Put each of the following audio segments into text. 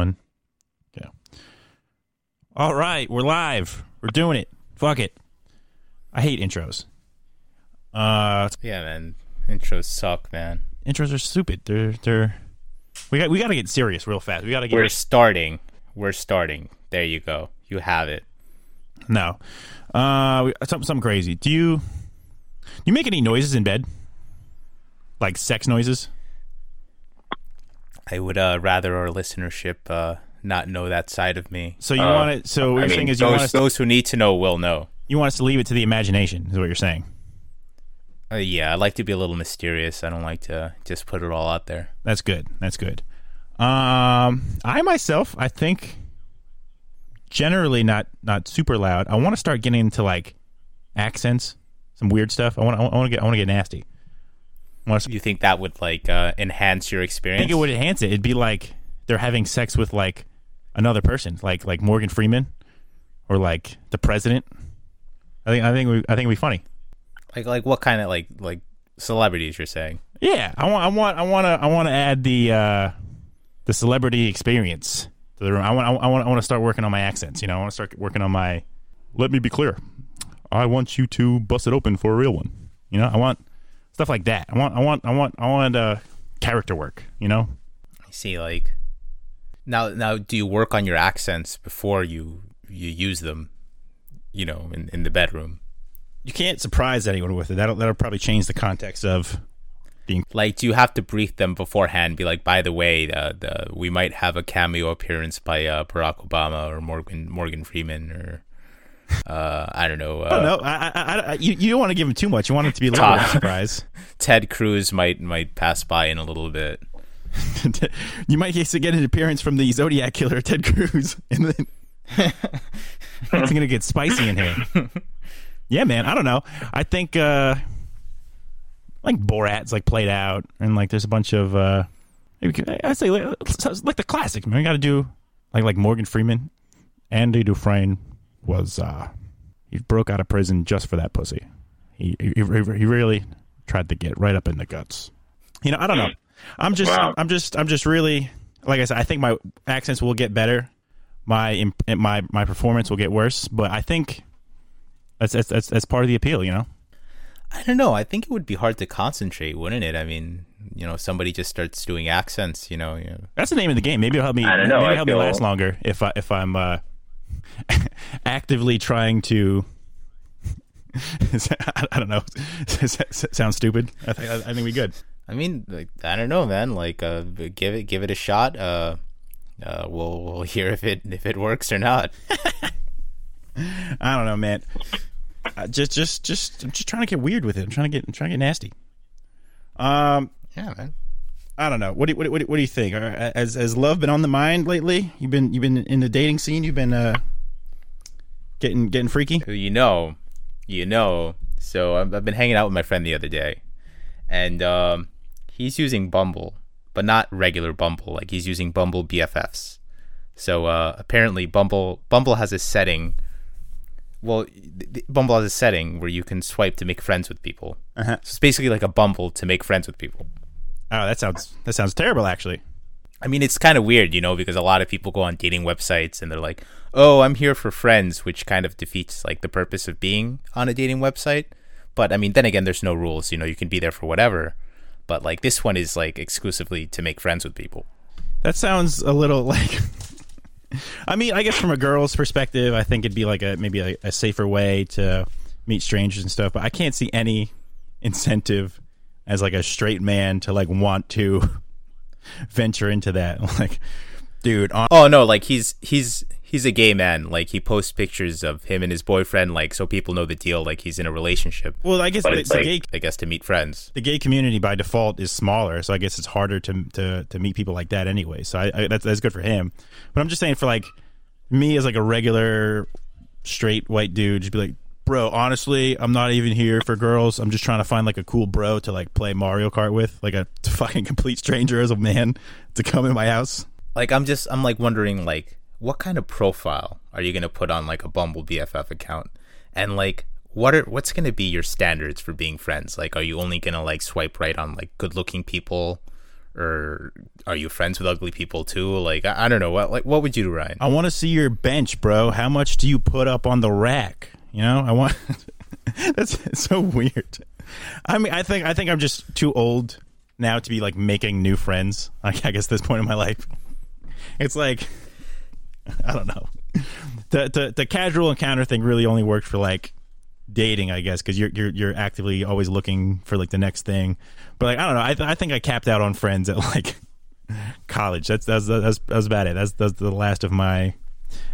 One. Yeah. All right, we're live. We're doing it. Fuck it. I hate intros. Uh, Yeah, man. Intros suck, man. intros are stupid. They're they're. We got we got to get serious real fast. We got to get We're starting. We're starting. There you go. You have it. no. Uh, we- something something crazy. Do you do you make any noises in bed? Like sex noises? I would uh, rather our listenership uh, not know that side of me. So you Uh, want it? So what I you're mean, saying is you want Those us those who need to know will know. you want us to leave it to the imagination? Is what you're saying? Uh, yeah, I like to be a little mysterious. I don't like to just put it all out there. That's good. That's good. Um, I myself, I think, generally not not super loud. I want to start getting into like accents, some weird stuff. I want I want to get I want to get nasty. Want You think that would like uh, enhance your experience? I think it would enhance it. It'd be like they're having sex with like another person, like like Morgan Freeman or like the president. I think I think we, I think it'd be funny. Like like what kind of like like celebrities you're saying? Yeah, I want, I want, I want to, I want to add the uh, the celebrity experience to the room. I want, I want, I want to start working on my accents. You know, I want to start working on my. Let me be clear. I want you to bust it open for a real one. You know, I want stuff like that. I want, I want, I want, I want uh, character work. You know, I see like now now do you work on your accents before you you use them? You know, in, in the bedroom. you can't surprise anyone with it. That'll that'll probably change the context of being. Like, do you have to brief them beforehand? Be like, by the way, uh, the we might have a cameo appearance by uh, Barack Obama or Morgan Morgan Freeman or uh, I don't know. Uh, No, I, I, I, you, you don't want to give him too much. You want it to be a little bit of a surprise. Ted Cruz might might pass by in a little bit. you might get an appearance from the Zodiac killer, Ted Cruz, and then it's gonna get spicy in here. Yeah, man. I don't know. I think uh like Borat's like played out, and like there's a bunch of uh I say like, like the classics. Man, we got to do like like Morgan Freeman. Andy Dufresne was uh he broke out of prison just for that pussy. He he, he he really tried to get right up in the guts. You know, I don't know. I'm just Wow. I'm just I'm just really like I said. I think my accents will get better. My my my performance will get worse, but I think that's that's that's, that's part of the appeal. You know. I don't know. I think it would be hard to concentrate, wouldn't it? I mean, you know, somebody just starts doing accents. You know, you know. That's the name of the game. Maybe it'll help me. I don't know, Maybe it'll I help me last longer if I if I'm uh, actively trying to. I I don't know. Sounds stupid. I think I think we good. I mean, like, I don't know, man. Like, uh, give it give it a shot. Uh, uh, we'll we'll hear if it if it works or not. I don't know, man. Uh, just just just I'm just trying to get weird with it. I'm trying to get I'm trying to get nasty. Um, Yeah, man. I don't know. What do you, what, do- what, do- what do you think? Uh, Has has love been on the mind lately? You've been you've been in the dating scene. You've been uh getting getting freaky. who you know, you know. So I've, I've been hanging out with my friend the other day, and um, he's using Bumble, but not regular Bumble. Like he's using Bumble BFFs. So uh, apparently, Bumble Bumble has a setting. Well, th- Bumble has a setting where you can swipe to make friends with people. Uh-huh. So it's basically like a Bumble to make friends with people. Oh, that sounds that sounds terrible. Actually, I mean, it's kind of weird, you know, because a lot of people go on dating websites and they're like, "Oh, I'm here for friends," which kind of defeats like the purpose of being on a dating website. But I mean, then again, there's no rules. You know, you can be there for whatever. But like this one is like exclusively to make friends with people. that sounds a little like. I mean, I guess from a girl's perspective, I think it'd be like a maybe a, a safer way to meet strangers and stuff. But I can't see any incentive as like a straight man to like want to venture into that. Like, dude, on, Oh no, like he's he's he's a gay man. Like he posts pictures of him and his boyfriend, like so people know the deal. Like he's in a relationship. well, I guess But the, it's like- gay I guess to meet friends. the gay community by default is smaller, so I guess it's harder to to to meet people like that anyway. So I, I that's that's good for him. But I'm just saying for like me as like a regular straight white dude, just be like, bro, honestly, I'm not even here for girls. I'm just trying to find like a cool bro to like play Mario Kart with, like a fucking complete stranger as a man to come in my house. like I'm just I'm like wondering like what kind of profile are you gonna put on like a Bumble BFF account, and like what are what's gonna be your standards for being friends? Like, are you only gonna like swipe right on like good looking people, or are you friends with ugly people too? Like I, I don't know what like what would you do, Ryan? I want to see your bench, bro. How much do you put up on the rack? You know, I want. That's so weird. I mean, I think I think I'm just too old now to be like making new friends. Like, I guess this point in my life, it's like I don't know. The, the the casual encounter thing really only worked for like dating, I guess, because you're you're you're actively always looking for like the next thing. But like I don't know, I th- I think I capped out on friends at like college. That's that's that's that's about it. That's that's the last of my.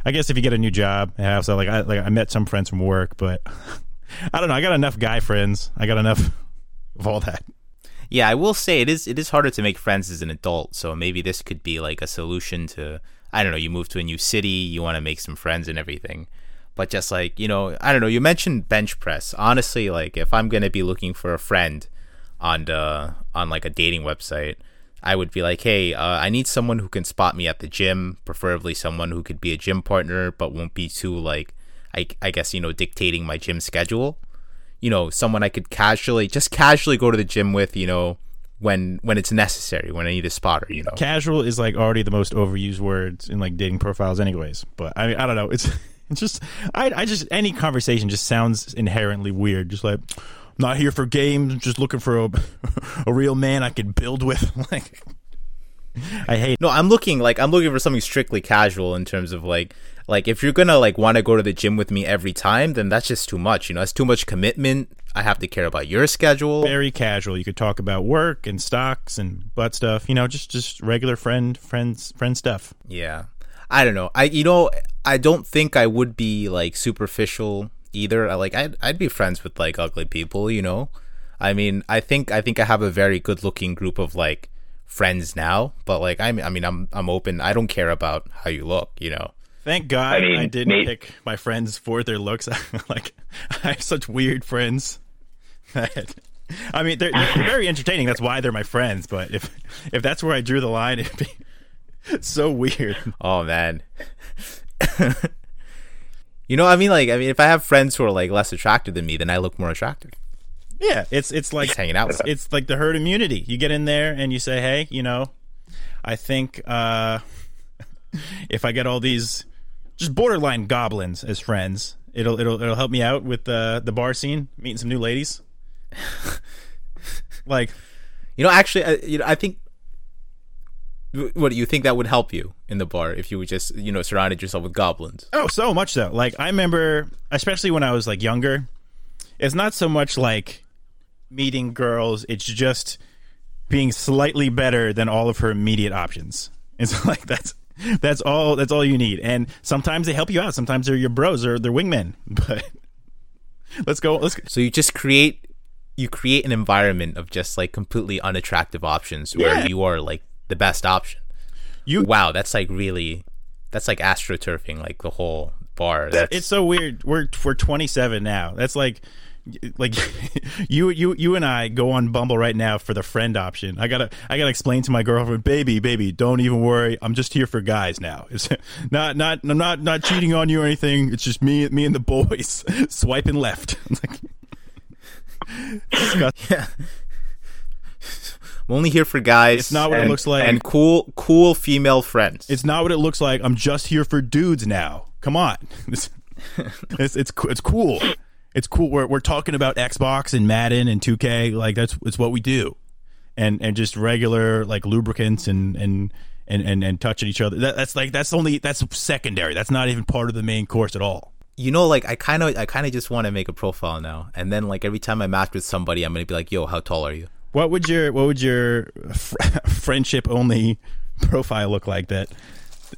I guess if you get a new job, yeah. So like I like I met some friends from work, but I don't know. I got enough guy friends. I got enough of all that. Yeah, I will say it is it is harder to make friends as an adult. So maybe this could be like a solution to I don't know. You move to a new city, you want to make some friends and everything. But just like you know, I don't know. You mentioned bench press. Honestly, like if I'm gonna be looking for a friend on the on like a dating website, I would be like, hey, uh, I need someone who can spot me at the gym, preferably someone who could be a gym partner, but won't be too like, I, I guess you know, dictating my gym schedule. You know, someone I could casually, just casually go to the gym with. You know, when when it's necessary, when I need a spotter. You know, Casual is like already the most overused words in like dating profiles, anyways. But I mean, I don't know. It's it's just I I just any conversation just sounds inherently weird. Just like not here for games, just looking for a a real man I can build with. Like I hate. No, I'm looking like I'm looking for something strictly casual in terms of like like if you're gonna like want to go to the gym with me every time, then that's just too much. You know, that's too much commitment. I have to care about your schedule. Very casual. You could talk about work and stocks and butt stuff. You know, just just regular friend friends friend stuff. Yeah, I don't know. I you know I don't think I would be like superficial either. I, like I'd I'd be friends with like ugly people. You know, I mean I think I think I have a very good looking group of like friends now. But like I mean I mean I'm I'm open. I don't care about how you look. You know. Thank God I, mean, didn't Nate- pick my friends for their looks. like I have such weird friends. that- I mean, they're, they're very entertaining. That's why they're my friends. But if if that's where I drew the line, it'd be so weird. Oh man. you know, what I mean, like, I mean, if I have friends who are like less attractive than me, then I look more attractive. Yeah, it's it's like Just hanging out them. it's like the herd immunity. You get in there and you say, "Hey, you know, I think uh, if I get all these just borderline goblins as friends, it'll it'll it'll help me out with the the bar scene, meeting some new ladies." like, You know, actually, I, you know, I think. What do you think that would help you in the bar if you just, you know, surrounded yourself with goblins? oh, so much so. Like, I remember, especially when I was like younger, it's not so much like meeting girls; it's just being slightly better than all of her immediate options. It's like that's that's all that's all you need. And sometimes they help you out. Sometimes they're your bros or they're wingmen. But let's go. Let's So you just create, you create an environment of just like completely unattractive options where Yeah. you are like the best option. You- wow, that's like really, that's like astroturfing like the whole bar. That's- it's so weird. We're we're 27 now. That's like like you you you and I go on Bumble right now for the friend option. I gotta I gotta explain to my girlfriend, baby, baby, don't even worry. I'm just here for guys now. It's not not I'm not not cheating on you or anything. It's just me me and the boys swiping left. I'm like, yeah. I'm only here for guys. It's not what it looks like. and cool, cool female friends. It's not what it looks like. I'm just here for dudes now. Come on, it's it's it's, it's cool. It's cool. We're we're talking about Xbox and Madden and 2K. Like that's it's what we do, and and just regular like lubricants and and. And, and, and touching each other. That, that's like that's only that's secondary. That's not even part of the main course at all. you know, like I kind of, I kind of just want to make a profile now, and then like every time I match with somebody, I'm gonna be like, "Yo, how tall are you?" What would your what would your fr- friendship only profile look like? That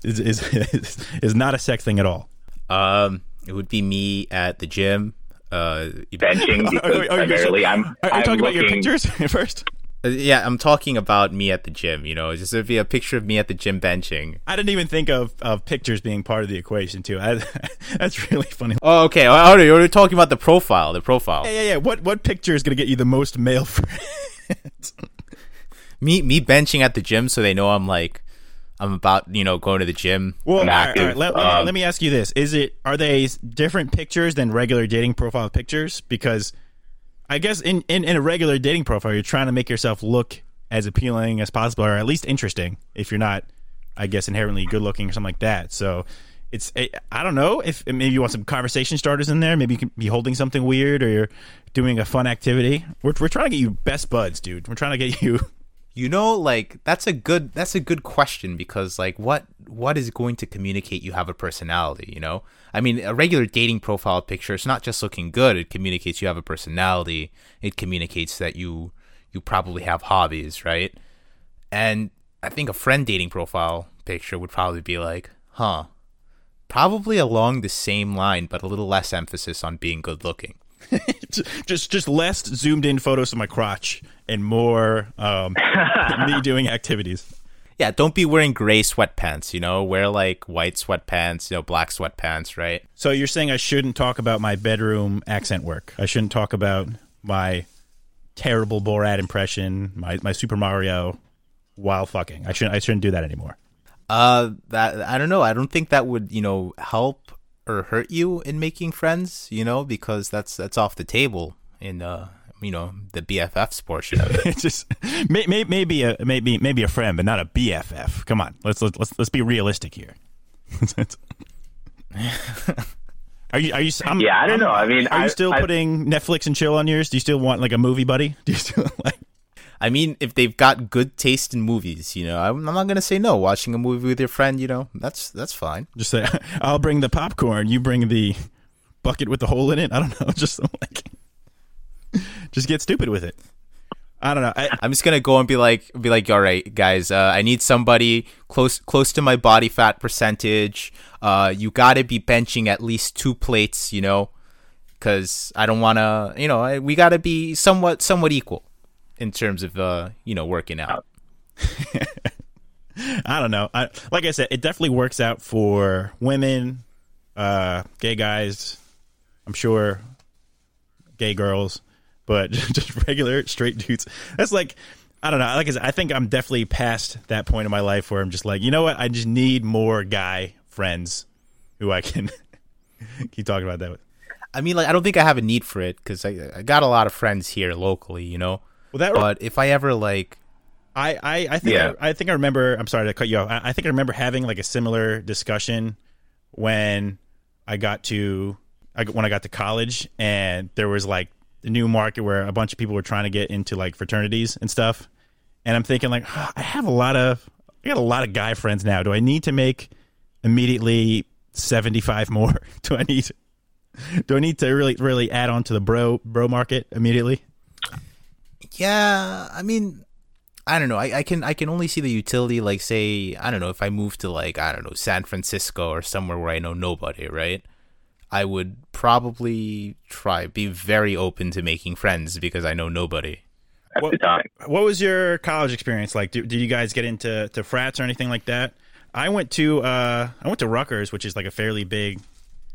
is is is, is not a sex thing at all. Um, it would be me at the gym. Uh, benching because Are- are you- primarily I'm, Are you I'm talking about your pictures first? uh, yeah, I'm talking about me at the gym. You know, just it'd be a picture of me at the gym benching. I didn't even think of, of pictures being part of the equation too. I, that's really funny. Oh, okay. Oh, you're talking about the profile. The profile. Yeah, yeah, yeah. What what picture is going to get you the most male friends? Me, me benching at the gym, so they know I'm like, I'm about, you know, going to the gym. well, all I'm right, all active. right, let, let me- Um, let me ask you this: Is it are they different pictures than regular dating profile pictures? Because I guess in, in, in a regular dating profile, you're trying to make yourself look as appealing as possible, or at least interesting. If you're not, I guess, inherently good looking or something like that. So it's eh, I don't know if eh, maybe you want some conversation starters in there. Maybe you can be holding something weird or you're doing a fun activity. We're we're trying to get you best buds, dude. We're trying to get you. You know, like that's a good that's a good question because like what what is going to communicate you have a personality, you know? I mean, a regular dating profile picture, it's not just looking good, it communicates you have a personality. It communicates that you you probably have hobbies, right? And I think a friend dating profile picture would probably be like, "Huh, probably along the same line, but a little less emphasis on being good looking. just just less zoomed in photos of my crotch and more um, me doing activities. Yeah, don't be wearing gray sweatpants, you know, wear like white sweatpants, you know, black sweatpants, right? So you're saying I shouldn't talk about my bedroom accent work. I shouldn't talk about my terrible Borat impression, my, my Super Mario while fucking. I shouldn't I shouldn't do that anymore. Uh that I don't know. I don't think that would, you know, help or hurt you in making friends, you know, because that's that's off the table in uh you know the BFFs portion of it. it's just may, may, maybe a maybe maybe a friend, but not a BFF. Come on, let's let's let's, let's be realistic here. are you are you? I'm, yeah, I don't I'm, know. I mean, are I, you still I, putting Netflix and chill on yours? Do you still want like a movie buddy? Do you still like? I mean, if they've got good taste in movies, you know, I'm, I'm not gonna say no. Watching a movie with your friend, you know, that's that's fine. Just say, I'll bring the popcorn. You bring the bucket with the hole in it. I don't know. Just like, just get stupid with it. I don't know. I, am just gonna go and be like, be like, all right, guys, uh, I need somebody close, close to my body fat percentage. Uh, you gotta be benching at least two plates, you know, because I don't wanna, you know, I, we gotta be somewhat, somewhat equal in terms of uh, you know working out. I don't know. I, like I said, it definitely works out for women, uh, gay guys. I'm sure gay girls, but just regular straight dudes. That's like I don't know. Like I said, I think I'm definitely past that point in my life where I'm just like, you know what? I just need more guy friends who I can keep talking about that with. I mean, like I don't think I have a need for it because I, I got a lot of friends here locally, you know. Well, that. But if I ever like, I I, I think yeah. I, I, think I remember. I'm sorry to cut you off. I, I, think I remember having like a similar discussion when I got to I, when I got to college, and there was like the new market where a bunch of people were trying to get into like fraternities and stuff. And I'm thinking like, oh, I have a lot of I got a lot of guy friends now. Do I need to make immediately 75 more? Do I need do I need to really really add on to the bro bro market immediately? Yeah, I mean, I don't know. I, I can I can only see the utility. Like, say, I don't know, if I move to like I don't know San Francisco or somewhere where I know nobody, right? I would probably try be very open to making friends because I know nobody. What, what was your college experience like? Did, did you guys get into to frats or anything like that? I went to uh, I went to Rutgers, which is like a fairly big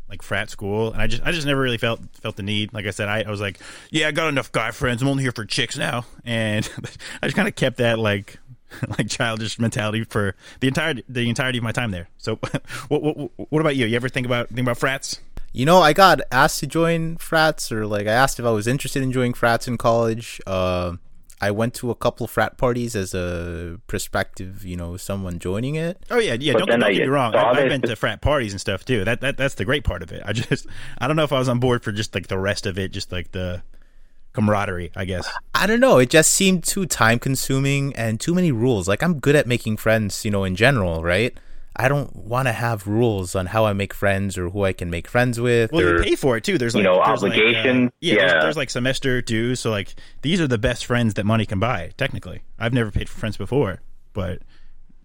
like frat school, and I just I just never really felt felt the need. Like I said, I, I was like, yeah, I got enough guy friends. I'm only here for chicks now, and I just kind of kept that like like childish mentality for the entire the entirety of my time there. So, what what what about you? You ever think about think about frats? You know, I got asked to join frats, or like I asked if I was interested in joining frats in college. Uh, I went to a couple frat parties as a prospective, you know, someone joining it. Oh yeah, yeah. But don't, don't get me wrong. I, have been to frat parties and stuff too. That that that's the great part of it. I just I don't know if I was on board for just like the rest of it, just like the camaraderie. I guess I don't know. It just seemed too time consuming and too many rules. Like I'm good at making friends, you know, in general, right? I don't want to have rules on how I make friends or who I can make friends with. Well, or, you pay for it too. There's like you know obligation. Like, uh, yeah, yeah. There's, there's, like semester dues. So like these are the best friends that money can buy. Technically, I've never paid for friends before, but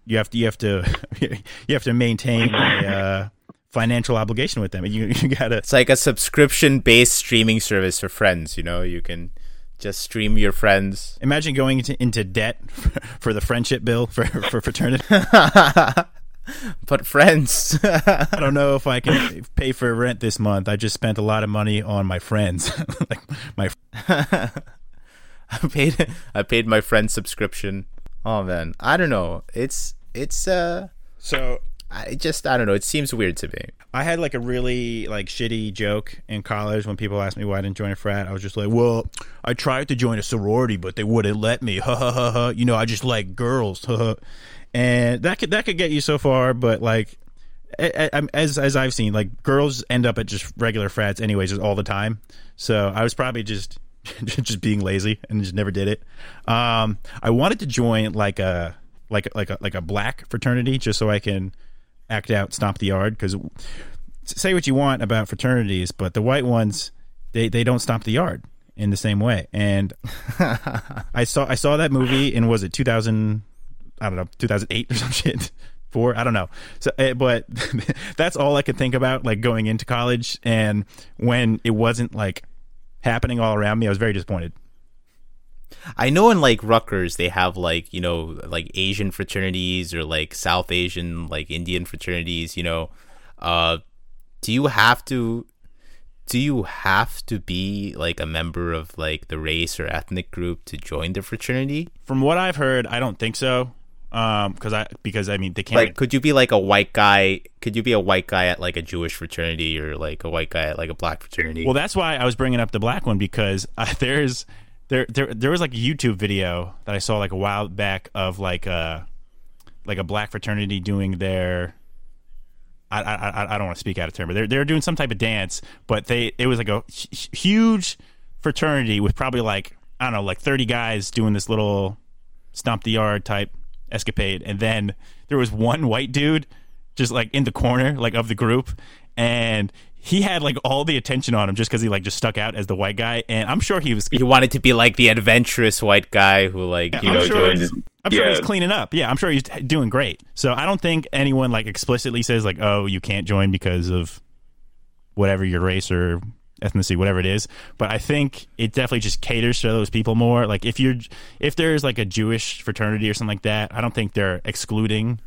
you have to you have to you have to maintain a uh, financial obligation with them. You you gotta. It's like a subscription based streaming service for friends. You know, you can just stream your friends. Imagine going into, into debt for, for the friendship bill for for fraternity. but friends. I don't know if I can pay for rent this month. I just spent a lot of money on my friends. like my I paid I paid my friend subscription. Oh man, I don't know. It's it's uh so I just I don't know. It seems weird to me. I had like a really like shitty joke in college when people asked me why I didn't join a frat. I was just like, "Well, I tried to join a sorority, but they wouldn't let me." Ha ha ha ha. You know, I just like girls. Ha ha. And that could that could get you so far, but like as as I've seen, like girls end up at just regular frats anyways, just all the time. So I was probably just just being lazy and just never did it. Um, I wanted to join like a like like a like a black fraternity just so I can act out stomp the yard because say what you want about fraternities, but the white ones they they don't stomp the yard in the same way. And I saw I saw that movie and was it 2000 I don't know 2008 or some shit. Four, I don't know. So, eh, but that's all I could think about, like going into college, and when it wasn't like happening all around me, I was very disappointed. I know in like Rutgers they have like you know like Asian fraternities or like South Asian like Indian fraternities. You know, uh, do you have to? Do you have to be like a member of like the race or ethnic group to join the fraternity? From what I've heard, I don't think so. Um, because I because I mean they can't. Like, could you be like a white guy? Could you be a white guy at like a Jewish fraternity or like a white guy at like a black fraternity? Well, that's why I was bringing up the black one because uh, there's there there there was like a YouTube video that I saw like a while back of like a uh, like a black fraternity doing their I I I don't want to speak out of turn, but they're they're doing some type of dance, but they it was like a huge fraternity with probably like I don't know like thirty guys doing this little stomp the yard type escapade, and then there was one white dude just like in the corner like of the group, and he had like all the attention on him just because he like just stuck out as the white guy, and I'm sure he was. He wanted to be like the adventurous white guy who like you I'm know sure joined. I'm sure he's cleaning up. Yeah, I'm sure he's doing great. So I don't think anyone like explicitly says like, "Oh, you can't join because of whatever your race or ethnicity, whatever it is. But I think it definitely just caters to those people more. Like if you're if there's like a Jewish fraternity or something like that, I don't think they're excluding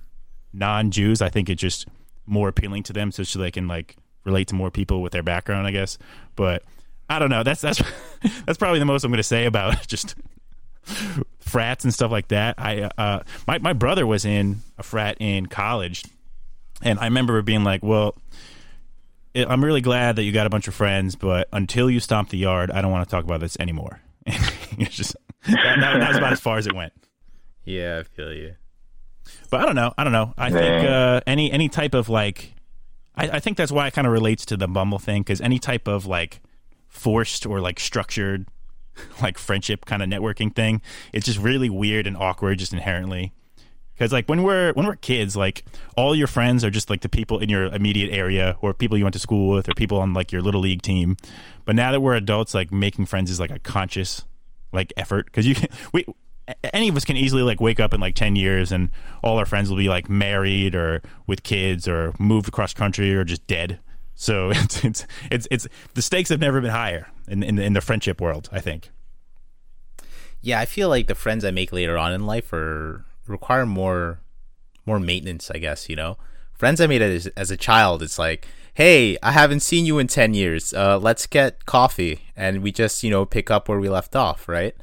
non-Jews. I think it's just more appealing to them so, so they can like relate to more people with their background, I guess. But I don't know. That's that's that's probably the most I'm going to say about just frats and stuff like that. I uh, my my brother was in a frat in college, and I remember being like, "Well, I'm really glad that you got a bunch of friends, but until you stomp the yard, I don't want to talk about this anymore." it's just that, that, that was about as far as it went. Yeah, I feel you. But I don't know. I don't know. I think uh, any any type of like I, I think that's why it kind of relates to the Bumble thing because any type of like forced or like structured like friendship kind of networking thing, it's just really weird and awkward just inherently. Because like when we're when we're kids, like all your friends are just like the people in your immediate area or people you went to school with or people on like your little league team. But now that we're adults, like making friends is like a conscious like effort. Because you can we any of us can easily like wake up in like 10 years and all our friends will be like married or with kids or moved across country or just dead. So it's it's it's, it's the stakes have never been higher in in in the friendship world i think. Yeah i feel like the friends i make later on in life are require more more maintenance i guess you know friends i made as, as a child it's like hey i haven't seen you in 10 years uh, let's get coffee and we just you know pick up where we left off right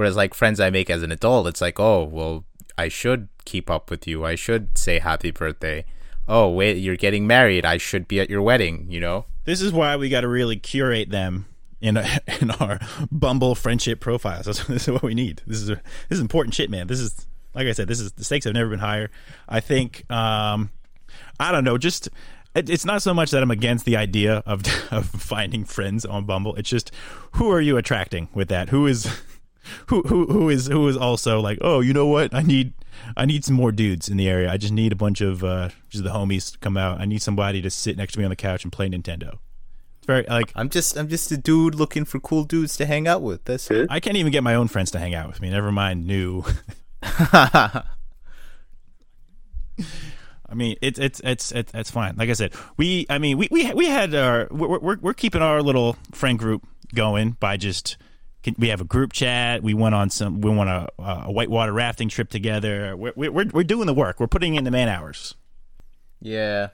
Whereas like friends I make as an adult, it's like, oh, well, I should keep up with you. I should say happy birthday. Oh, wait, you're getting married. I should be at your wedding, you know? This is why we got to really curate them in a, in our Bumble friendship profiles. This, is what we need. This is a, this is important shit, man. This is like I said, this is the stakes have never been higher. I think um I don't know, just it's not so much that I'm against the idea of of finding friends on Bumble. It's just who are you attracting with that? Who is who who who is who is also like, oh, you know what? I need I need some more dudes in the area. I just need a bunch of uh, just the homies to come out. I need somebody to sit next to me on the couch and play Nintendo. It's very like I'm just I'm just a dude looking for cool dudes to hang out with. That's it. I can't even get my own friends to hang out with me. Never mind new. I mean, it's it's it's it's it's fine. Like I said, we I mean we we we had our we're we're, we're keeping our little friend group going by just we have a group chat. We went on some. We went on a, a whitewater rafting trip together. We're, we're we're doing the work. We're putting in the man hours. Yeah.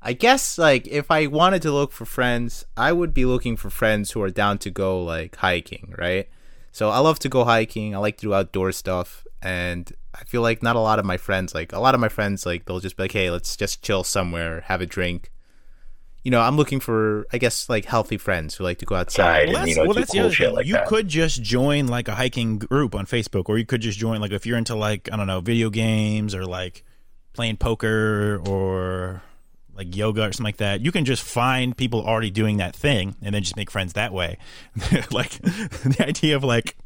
I guess like if I wanted to look for friends, I would be looking for friends who are down to go like hiking, right? So I love to go hiking. I like to do outdoor stuff, and I feel like not a lot of my friends like a lot of my friends like they'll just be like, hey, let's just chill somewhere, have a drink. You know, I'm looking for I guess like healthy friends who like to go outside. Right. Well, and, that's, you know, well, do that's the other thing. like you that. could just join like a hiking group on Facebook, or you could just join like if you're into like I don't know video games or like playing poker or like yoga or something like that. You can just find people already doing that thing and then just make friends that way. like the idea of like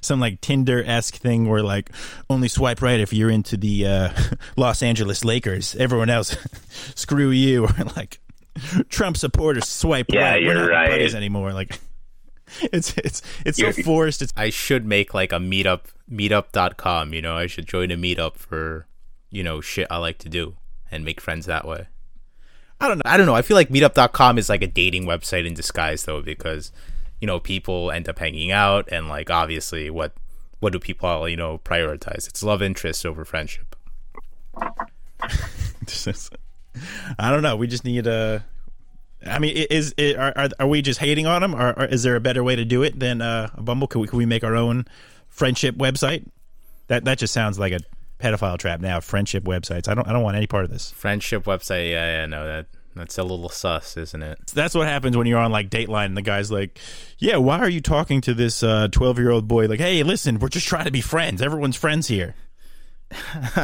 some like Tinder esque thing where like only swipe right if you're into the uh, Los Angeles Lakers. Everyone else, screw you. Or like Trump supporters swipe Yeah, right. We're you're not right. buddies anymore. Like it's it's it's so You're- forced. It's I should make like a meetup meetup.com, you know. I should join a meetup for, you know, shit I like to do and make friends that way. I don't know. I don't know. I feel like meetup.com is like a dating website in disguise though because you know, people end up hanging out and like obviously what what do people, you know, prioritize? It's love interest over friendship. I don't know. We just need a. I mean, is, are, are we just hating on them, or, or is there a better way to do it than uh, a Bumble? Can we can we make our own friendship website? That that just sounds like a pedophile trap now. Friendship websites. I don't I don't want any part of this. Friendship website, yeah, yeah, no, that that's a little sus, isn't it? That's what happens when you're on like Dateline and the guy's like, "Yeah, why are you talking to this uh, twelve year old boy?" Like, "Hey, listen, we're just trying to be friends. Everyone's friends here.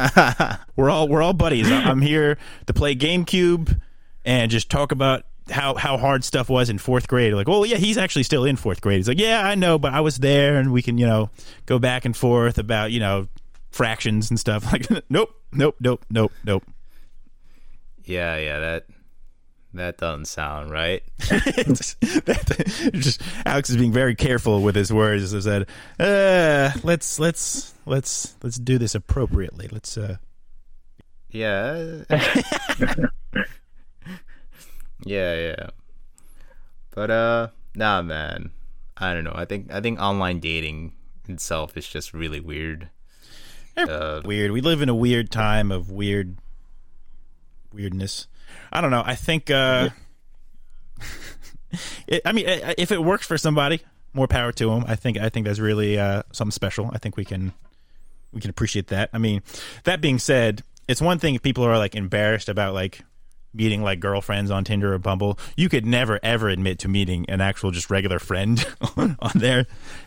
we're all we're all buddies. I'm here to play GameCube and just talk about." How how hard stuff was in fourth grade? Like, well, yeah, he's actually still in fourth grade. He's like, yeah, I know, but I was there, and we can, you know, go back and forth about, you know, fractions and stuff. Like, nope, nope, nope, nope, nope. Yeah, yeah, that that doesn't sound right. It's- that- just Alex is being very careful with his words. As I said, uh, let's let's let's let's do this appropriately. Let's. uh Yeah. yeah, yeah. But uh nah man. I don't know. I think I think online dating itself is just really weird. Uh, Weird. We live in a weird time of weird weirdness. I don't know. I think. uh it, I mean, if it works for somebody, more power to them. I think. I think that's really uh something special. I think we can we can appreciate that. I mean, that being said, it's one thing if people are like embarrassed about like meeting like girlfriends on Tinder or Bumble. You could never ever admit to meeting an actual just regular friend on, on there.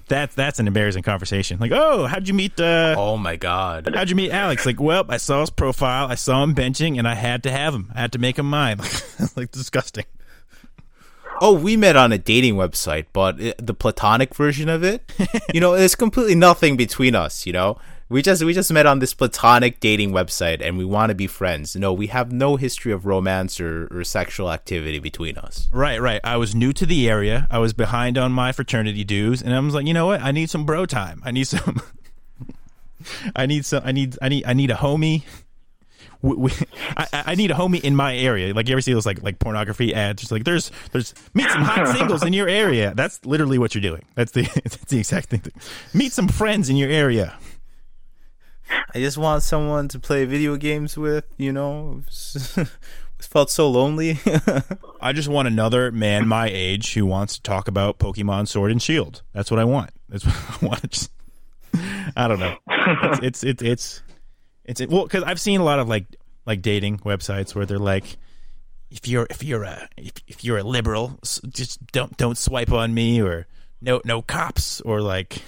That's that's an embarrassing conversation. Like, oh, how'd you meet? uh oh my god. How'd you meet Alex? Like, well, I saw his profile, I saw him benching, and I had to have him. I had to make him mine. like disgusting. Oh, we met on a dating website, but it, the platonic version of it, you know, there's completely nothing between us, you know? We just we just met on this platonic dating website and we want to be friends. No, we have no history of romance or, or sexual activity between us. Right, right. I was new to the area. I was behind on my fraternity dues, and I was like, you know what? I need some bro time. I need some. I need some. I need. I need. I need a homie. We, we, I, I I need a homie in my area. Like you ever see those like like pornography ads? Just like there's there's meet some hot singles in your area. That's literally what you're doing. That's the that's the exact thing. Meet some friends in your area. I just want someone to play video games with, you know. Felt so lonely. I just want another man my age who wants to talk about Pokemon Sword and Shield. That's what I want. That's what I want. Just, I don't know. It's it's it's it's, it's well because I've seen a lot of like like dating websites where they're like, if you're if you're a if, if you're a liberal, just don't don't swipe on me or no no cops or like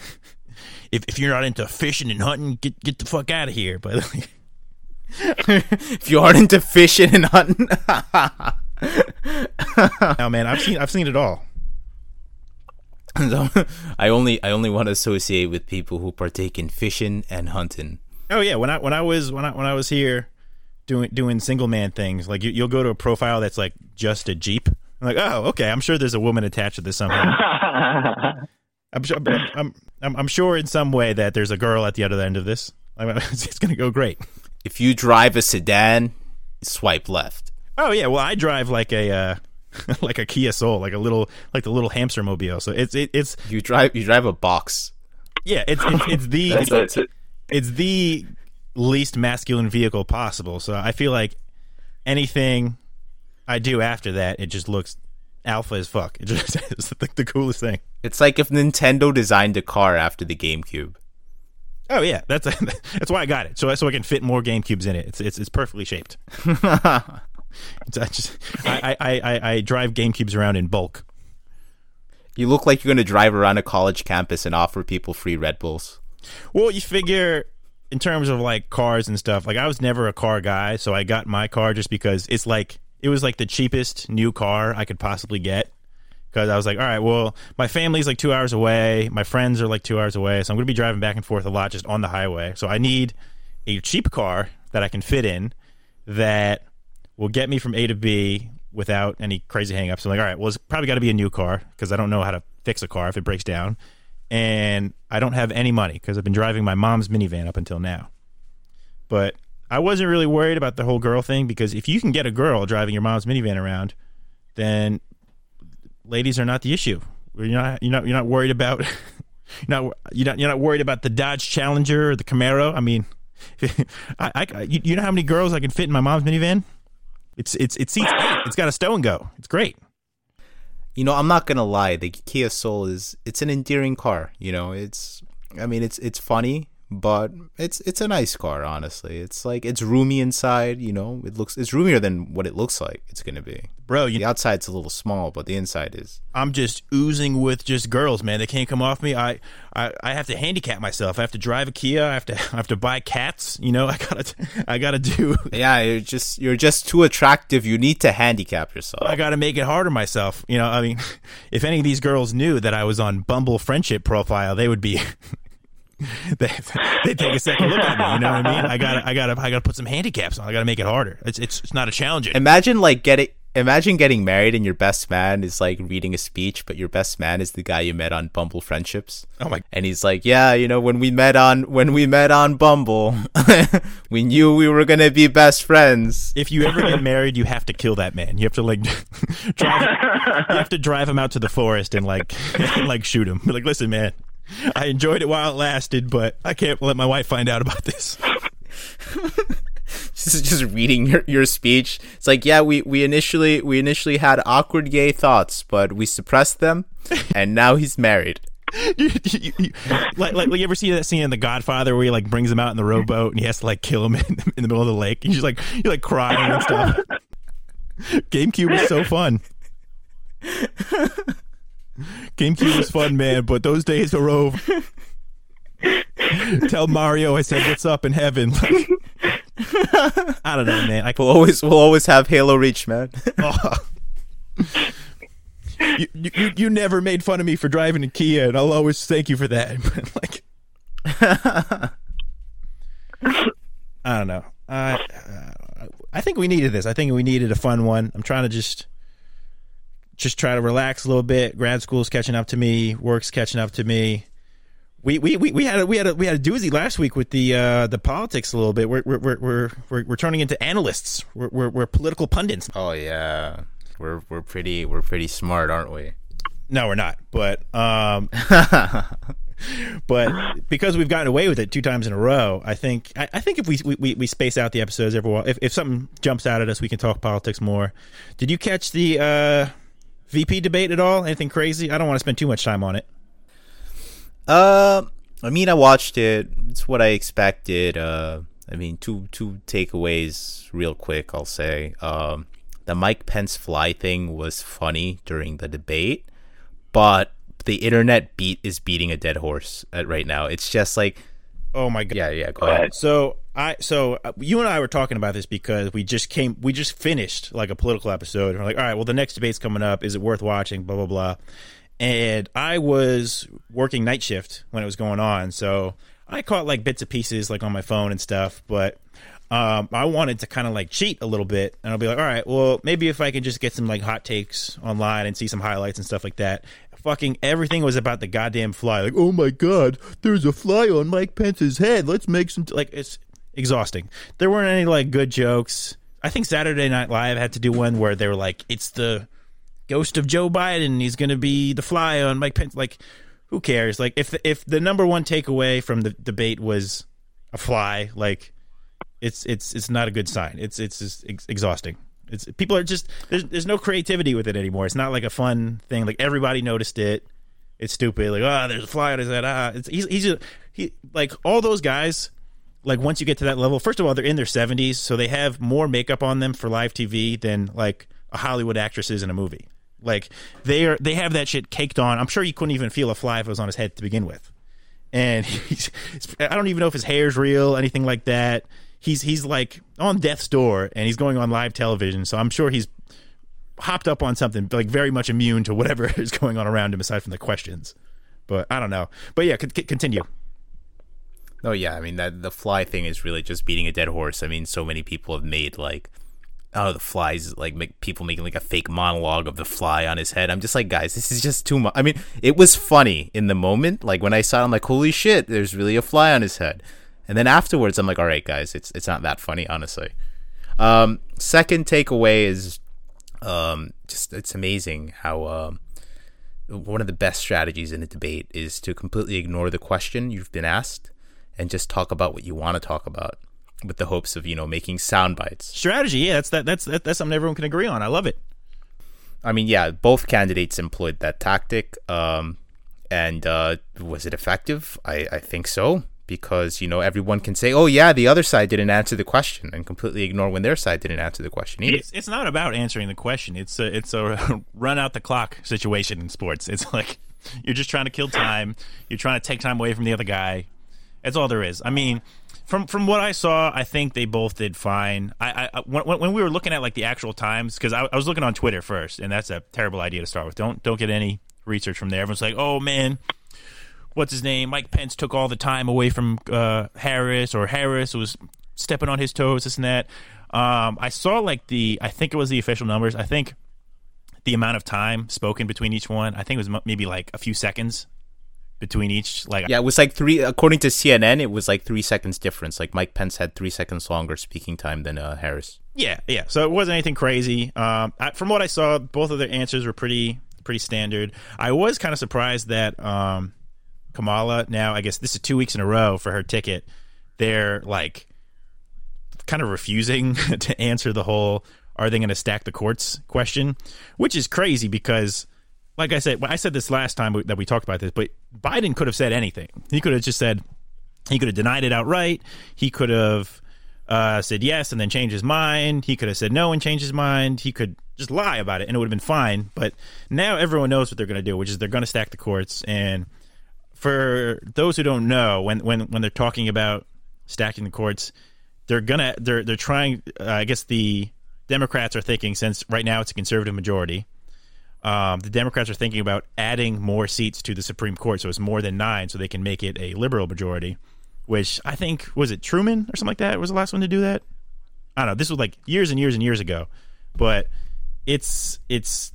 if if you're not into fishing and hunting, get get the fuck out of here. But like, if you aren't into fishing and hunting, now man, I've seen I've seen it all. So, I only I only want to associate with people who partake in fishing and hunting. Oh yeah, when I when I was when I when I was here doing doing single man things, like you, you'll go to a profile that's like just a jeep. I'm like, oh, okay. I'm sure there's a woman attached to this somehow. I'm sure. I'm, I'm, I'm, I'm sure in some way that there's a girl at the other end of this. I mean, it's, it's gonna go great. If you drive a sedan, swipe left. Oh yeah. Well, I drive like a uh, like a Kia Soul, like a little like the little hamster mobile. So it's it, it's You drive you drive a box. yeah. It's it's, it's the That's, that's it. it's the least masculine vehicle possible. So I feel like anything I do after that, it just looks alpha as fuck. It just it's the, the coolest thing. It's like if Nintendo designed a car after the GameCube. Oh yeah, that's that's why I got it. So so I can fit more GameCubes in it. It's it's, it's perfectly shaped. it's, I just I, I, I, I drive GameCubes around in bulk. You look like you're going to drive around a college campus and offer people free Red Bulls. Well, you figure in terms of like cars and stuff. Like I was never a car guy, so I got my car just because it's like it was like the cheapest new car I could possibly get. Because I was like, all right, well, my family's like two hours away, my friends are like two hours away, so I'm going to be driving back and forth a lot just on the highway. So I need a cheap car that I can fit in that will get me from A to B without any crazy hangups. I'm like, all right, well, it's probably got to be a new car because I don't know how to fix a car if it breaks down, and I don't have any money because I've been driving my mom's minivan up until now. But I wasn't really worried about the whole girl thing because if you can get a girl driving your mom's minivan around, then ladies are not the issue. You're not you're not you're not worried about you're not you're not you're not worried about the Dodge Challenger or the Camaro. I mean, I, I you, know how many girls I can fit in my mom's minivan? It's it's it seats eight. It's got a stow and go. It's great. You know, I'm not gonna lie. The Kia Soul is it's an endearing car. You know, it's I mean, it's it's funny but it's it's a nice car honestly. It's like it's roomy inside you know it looks it's roomier than what it looks like it's gonna be. Bro you, the outside's a little small but the inside is i'm just oozing with just girls man. They can't come off me. I i, I have to handicap myself. I have to drive a kia. I have to i have to buy cats you know? I gotta i gotta do yeah you're just you're just too attractive. You need to handicap yourself. I gotta make it harder myself you know? I mean if any of these girls knew that i was on bumble friendship profile they would be they, they take a second look at me. You know what I mean? I gotta, I gotta, I gotta put some handicaps on. I gotta make it harder. It's, it's, it's not a challenge. Imagine like getting, imagine getting married and your best man is like reading a speech, but your best man is the guy you met on Bumble Friendships. Oh my! And he's like, yeah, you know, when we met on when we met on Bumble, we knew we were gonna be best friends. If you ever get married, you have to kill that man. You have to like drive. you have to drive him out to the forest and like, like shoot him. Like, listen, man. I enjoyed it while it lasted, but I can't let my wife find out about this. just, just reading your, your speech. It's like, yeah, we, we initially we initially had awkward gay thoughts, but we suppressed them, and now he's married. you, you, you, like, like, you ever see that scene in The Godfather where he like brings him out in the rowboat and he has to like kill him in, in the middle of the lake? He's just like you're like crying and stuff. GameCube was so fun. GameCube was fun, man, but those days are over. Tell Mario I said what's up in heaven. I don't know, man. I we'll always we'll always have Halo Reach, man. oh. you, you you never made fun of me for driving a Kia, and I'll always thank you for that. like, I don't know. I uh, I think we needed this. I think we needed a fun one. I'm trying to just just try to relax a little bit. Grad school's catching up to me. Work's catching up to me. We we, we, we had a we had a we had a doozy last week with the uh, the politics a little bit. We're we're we're we're, we're turning into analysts. We're, we're we're political pundits. Oh yeah, we're we're pretty we're pretty smart, aren't we? No, we're not. But um, but because we've gotten away with it two times in a row, I think I, I think if we, we we space out the episodes every while, if if something jumps out at us, we can talk politics more. Did you catch the uh, VP debate at all? Anything crazy? I don't want to spend too much time on it. Uh, I mean, I watched it. It's what I expected. Uh, I mean, two two takeaways real quick. I'll say. Um, the Mike Pence fly thing was funny during the debate, but the internet beat is beating a dead horse at right now. It's just like, oh my god. Yeah, yeah. Go ahead. So I so uh, you and I were talking about this because we just came we just finished like a political episode and we're like, all right, well the next debate's coming up. Is it worth watching? Blah blah blah. And I was working night shift when it was going on, so I caught like bits and pieces like on my phone and stuff, but um, I wanted to kind of like cheat a little bit, and I'll be like, all right, well, maybe if I can just get some like hot takes online and see some highlights and stuff like that. Fucking everything was about the goddamn fly. Like, oh my god, there's a fly on Mike Pence's head. Let's make some t-. like it's exhausting. There weren't any like good jokes. I think Saturday Night Live had to do one where they were like, it's the ghost of Joe Biden. He's going to be the fly on Mike Pence. Like, who cares? Like, if the, if the number one takeaway from the debate was a fly, like, it's it's it's not a good sign. It's it's ex- exhausting. It's people are just there's there's no creativity with it anymore. It's not like a fun thing. Like everybody noticed it. It's stupid. Like oh, there's a fly on his head. Ah, it's, he's he's a, he like all those guys. Like once you get to that level, first of all, they're in their seventies, so they have more makeup on them for live TV than like a Hollywood actress is in a movie. Like they are they have that shit caked on. I'm sure he couldn't even feel a fly if it was on his head to begin with. And he's, I don't even know if his hair's real, anything like that. He's he's like on death's door and he's going on live television, so I'm sure he's hopped up on something like very much immune to whatever is going on around him aside from the questions. But I don't know. But yeah, c- continue. Oh yeah, I mean that the fly thing is really just beating a dead horse. I mean, so many people have made like oh the flies like make people making like a fake monologue of the fly on his head. I'm just like, guys, this is just too much. I mean, it was funny in the moment, like when I saw it, I'm like, holy shit, there's really a fly on his head. And then afterwards, I'm like, all right, guys, it's it's not that funny, honestly. Um, second takeaway is um, just it's amazing how um, one of the best strategies in a debate is to completely ignore the question you've been asked and just talk about what you want to talk about with the hopes of you know making sound bites. Strategy, yeah, that's that, that's that, that's something everyone can agree on. I love it. I mean, yeah, both candidates employed that tactic, um, and uh, was it effective? I, I think so because you know everyone can say, "Oh yeah, the other side didn't answer the question," and completely ignore when their side didn't answer the question either. It's, it's not about answering the question. It's a it's a run out the clock situation in sports. It's like you're just trying to kill time. You're trying to take time away from the other guy. That's all there is. I mean, from from what I saw, I think they both did fine. I, I when, when we were looking at like the actual times, because I, I, was looking on Twitter first, and that's a terrible idea to start with. Don't don't get any research from there. Everyone's like, oh man, what's his name? Mike Pence took all the time away from uh, Harris, or Harris was stepping on his toes, this and that. Um, I saw like the, I think it was the official numbers. I think the amount of time spoken between each one, I think it was maybe like a few seconds between each like yeah it was like three according to cnn it was like three seconds difference. Like mike pence had three seconds longer speaking time than uh, harris. Yeah yeah. So it wasn't anything crazy. Um, I, from what i saw both of their answers were pretty pretty standard. I was kind of surprised that um, kamala now i guess this is two weeks in a row for her ticket they're like kind of refusing to answer the whole are they going to stack the courts? question which is crazy because like I said, I said this last time that we talked about this, but Biden could have said anything. He could have just said he could have denied it outright. He could have uh, said yes and then changed his mind. He could have said no and changed his mind. He could just lie about it and it would have been fine. But now everyone knows what they're going to do, which is they're going to stack the courts. And for those who don't know, when when when they're talking about stacking the courts, they're gonna they're they're trying. Uh, I guess the Democrats are thinking since right now it's a conservative majority um, the Democrats are thinking about adding more seats to the Supreme Court, so it's more than nine, so they can make it a liberal majority. Which I think was it Truman or something like that was the last one to do that. I don't know. This was like years and years and years ago, but it's it's.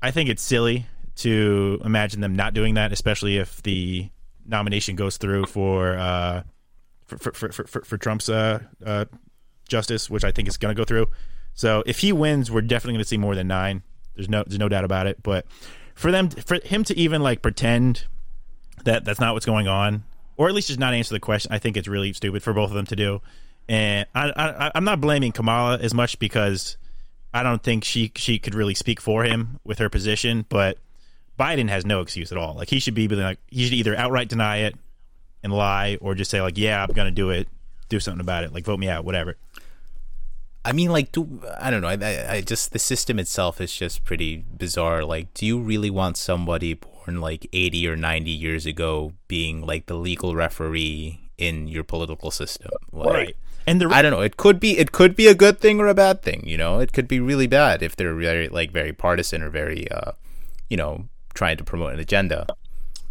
I think it's silly to imagine them not doing that, especially if the nomination goes through for uh, for, for, for, for, for Trump's uh, uh, justice, which I think is going to go through. So if he wins, we're definitely going to see more than nine. There's no there's no doubt about it. But for them for him to even like pretend that that's not what's going on, or at least just not answer the question, I think it's really stupid for both of them to do. And I, I I'm not blaming Kamala as much because I don't think she she could really speak for him with her position, but Biden has no excuse at all. Like he should be like he should either outright deny it and lie, or just say like, yeah, I'm gonna do it, do something about it, like vote me out, whatever. I mean, like, do I don't know. I, I just the system itself is just pretty bizarre. Like, do you really want somebody born like eighty or ninety years ago being like the legal referee in your political system? Like, right. And the I don't know. It could be it could be a good thing or a bad thing. You know, it could be really bad if they're very like very partisan or very, uh, you know, trying to promote an agenda.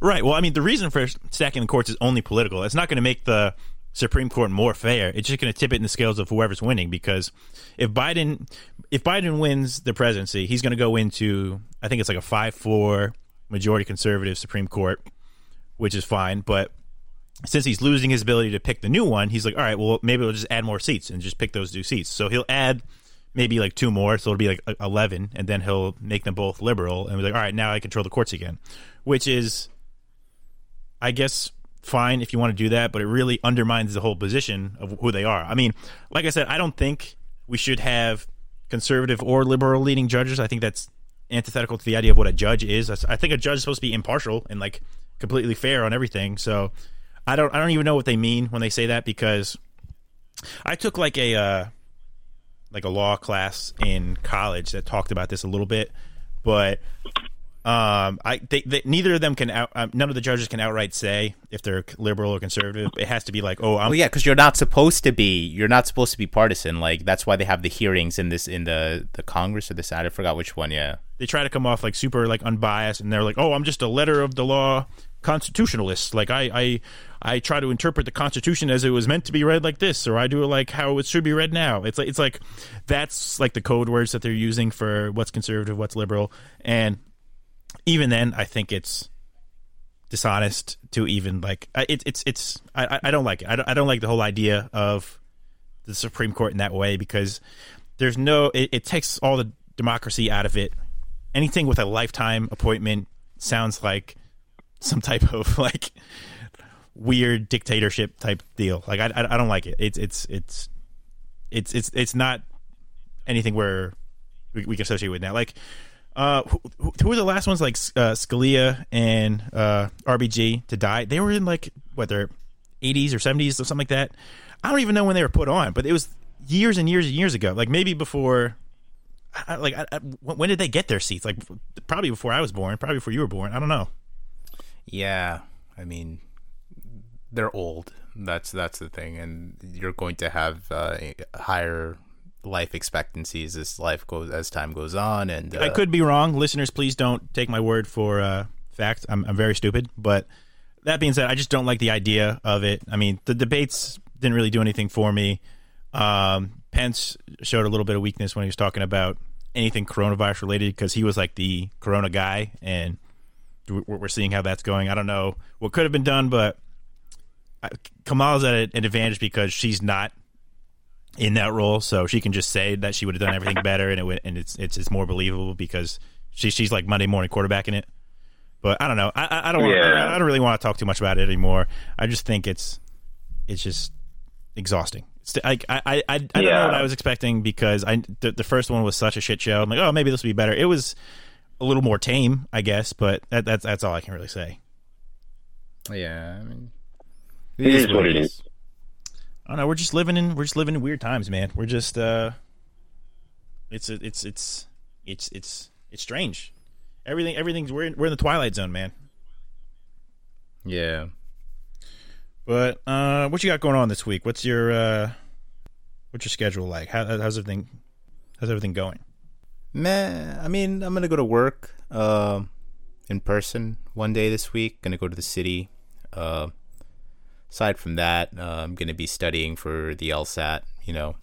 Right. Well, I mean, the reason for stacking the courts is only political. It's not going to make the Supreme Court more fair. It's just going to tip it in the scales of whoever's winning because if Biden if Biden wins the presidency, he's going to go into I think it's like a 5-4 majority conservative Supreme Court, which is fine, but since he's losing his ability to pick the new one, he's like, all right, well, maybe we'll just add more seats and just pick those two seats. So he'll add maybe like two more, so it'll be like uh, 11, and then he'll make them both liberal and be like, all right, now I control the courts again, which is, I guess, fine if you want to do that, but it really undermines the whole position of who they are. I mean, like I said, I don't think we should have conservative or liberal leading judges. I think that's antithetical to the idea of what a judge is. I think a judge is supposed to be impartial and like completely fair on everything. So I don't I don't even know what they mean when they say that because I took like a uh, like a law class in college that talked about this a little bit, but um, I they, they, neither of them can out, um, none of the judges can outright say if they're liberal or conservative. It has to be like, oh, I'm well, yeah, because you're not supposed to be. You're not supposed to be partisan. Like that's why they have the hearings in this in the the Congress or the Senate. I forgot which one. Yeah, they try to come off like super like unbiased, and they're like, oh, I'm just a letter of the law constitutionalist. Like I I I try to interpret the Constitution as it was meant to be read like this, or I do it like how it should be read now. It's like it's like that's like the code words that they're using for what's conservative, what's liberal, and even then, I think it's dishonest to even like it's it's it's I, I don't like it. I don't, I don't like the whole idea of the Supreme Court in that way because there's no it, it takes all the democracy out of it. Anything with a lifetime appointment sounds like some type of like weird dictatorship type deal. Like I, I, I don't like it. It's it's it's it's it's it's not anything where we, we can associate with now. Like uh, who, who were the last ones like uh, Scalia and uh, RBG to die? They were in like what their 80s or 70s or something like that. I don't even know when they were put on, but it was years and years and years ago. Like maybe before, I, like I, I, when did they get their seats? Like probably before I was born, probably before you were born. I don't know. Yeah, I mean, they're old. That's that's the thing, and you're going to have uh, higher life expectancies as life goes as time goes on. And uh, I could be wrong. Listeners, please don't take my word for uh, fact. I'm, I'm very stupid, but that being said, I just don't like the idea of it. I mean, the debates didn't really do anything for me. Um, Pence showed a little bit of weakness when he was talking about anything coronavirus related because he was like the corona guy, and we're seeing how that's going. I don't know what could have been done, but Kamala's at an advantage because she's not in that role, so she can just say that she would have done everything better, and it would, and it's it's it's more believable because she she's like Monday morning quarterbacking it. But I don't know. I I don't want, yeah. I, I don't really want to talk too much about it anymore. I just think it's it's just exhausting. It's, I I I, I don't know what I was expecting because I the, the first one was such a shit show. I'm like, oh, maybe this will be better. It was a little more tame, I guess, but that, that's that's all I can really say. Yeah, I mean, it, it is, is what it is. is. I don't know. We're just living in we're just living in weird times, man. We're just uh, it's it's it's it's it's it's strange. Everything everything's we're in, we're in the twilight zone, man. Yeah. But uh, what you got going on this week? What's your uh, what's your schedule like? How, how's everything? How's everything going? Man, I mean, I'm gonna go to work uh, in person one day this week. Gonna go to the city. Uh, aside from that, uh, I'm going to be studying for the LSAT. You know,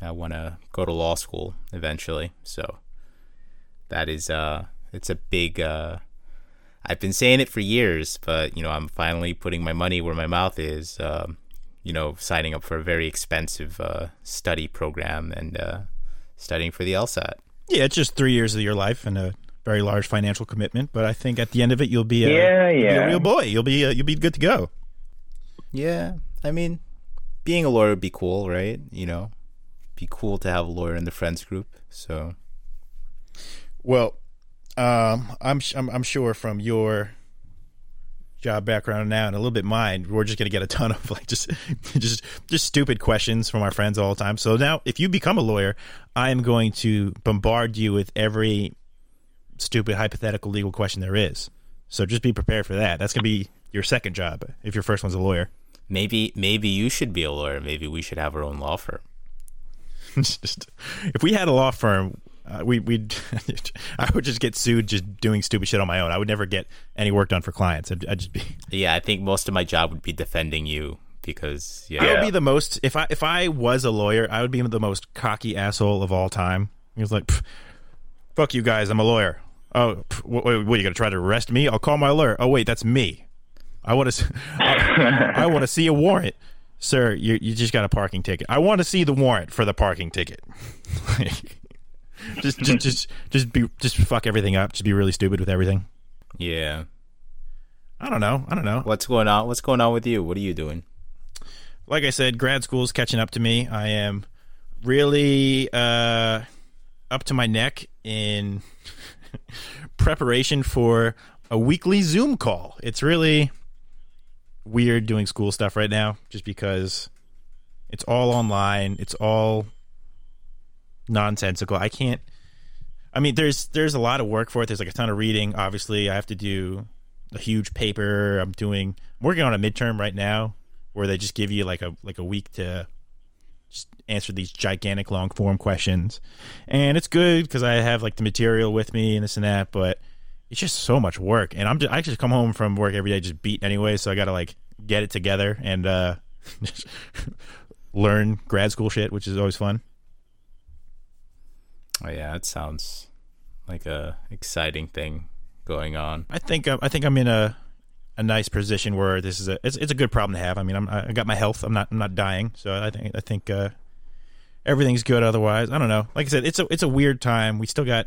I want to go to law school eventually. So that is, uh, it's a big, uh, I've been saying it for years, but, you know, I'm finally putting my money where my mouth is, um, you know, signing up for a very expensive uh, study program and uh, studying for the LSAT. Yeah, it's just three years of your life and a very large financial commitment. But I think at the end of it, you'll be a, yeah, yeah. Be a real boy. You'll be uh, you'll be good to go. Yeah, I mean, being a lawyer would be cool, right? You know, be cool to have a lawyer in the friends group. So, well, um, I'm I'm, I'm sure from your job background now and a little bit mine, we're just gonna get a ton of like just just just stupid questions from our friends all the time. So now, if you become a lawyer, I am going to bombard you with every stupid hypothetical legal question there is. So just be prepared for that. That's gonna be your second job if your first one's a lawyer. Maybe maybe you should be a lawyer. Maybe we should have our own law firm. just, if we had a law firm, uh, we would I would just get sued just doing stupid shit on my own. I would never get any work done for clients. I'd, I'd just be Yeah, I think most of my job would be defending you because yeah. I would be the most if I if I was a lawyer, I would be the most cocky asshole of all time. He was like, "Fuck you guys, I'm a lawyer." Oh, what, what, what are you gonna try to arrest me? I'll call my lawyer. Oh wait, that's me. I want to. I, I want to see a warrant, sir. You you just got a parking ticket. I want to see the warrant for the parking ticket. just just just just be just fuck everything up. Just be really stupid with everything. Yeah. I don't know. I don't know. What's going on? What's going on with you? What are you doing? Like I said, grad school is catching up to me. I am really uh up to my neck in preparation for a weekly Zoom call. It's really weird doing school stuff right now just because it's all online. It's all nonsensical. I can't I mean there's there's a lot of work for it. There's like a ton of reading. Obviously, I have to do a huge paper. I'm doing I'm working on a midterm right now where they just give you like a like a week to just answer these gigantic long form questions. And it's good because I have like the material with me and this and that, but it's just so much work. And I'm just, I just come home from work every day just beat anyway, so I got to like get it together and uh learn grad school shit, which is always fun. Oh yeah, that sounds like a exciting thing going on. I think uh, I think I'm in a a nice position where this is a it's, it's a good problem to have. I mean, I'm I got my health. I'm not I'm not dying, so I think I think uh, everything's good. Otherwise, I don't know. Like I said, it's a it's a weird time. We still got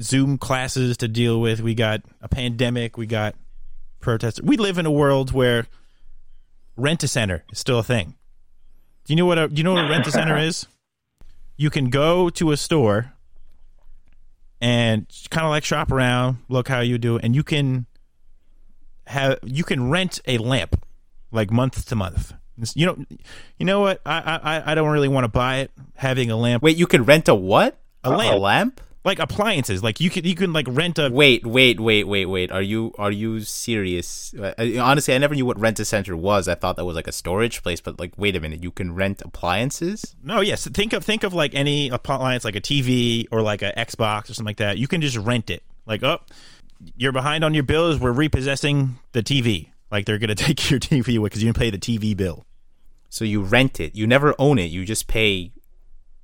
Zoom classes to deal with. We got a pandemic. We got protests. We live in a world where rent a center is still a thing. Do you know what a do you know what a rent a center is? You can go to a store and kind of like shop around, look how you do, and you can have you can rent a lamp like month to month. You know, you know what? I I I don't really want to buy it. Having a lamp, Wait, you can rent a what? A lamp. A lamp? Like appliances, like you can you can like rent a. Wait, wait, wait, wait, wait. Are you are you serious? Uh, honestly, I never knew what rent a center was. I thought that was like a storage place. But like, wait a minute, you can rent appliances? No, yes. Think of think of like any appliance, like a TV or like a Xbox or something like that. You can just rent it. Like, oh, you're behind on your bills. We're repossessing the TV. Like they're gonna take your TV away because you didn't pay the TV bill. So you rent it. You never own it. You just pay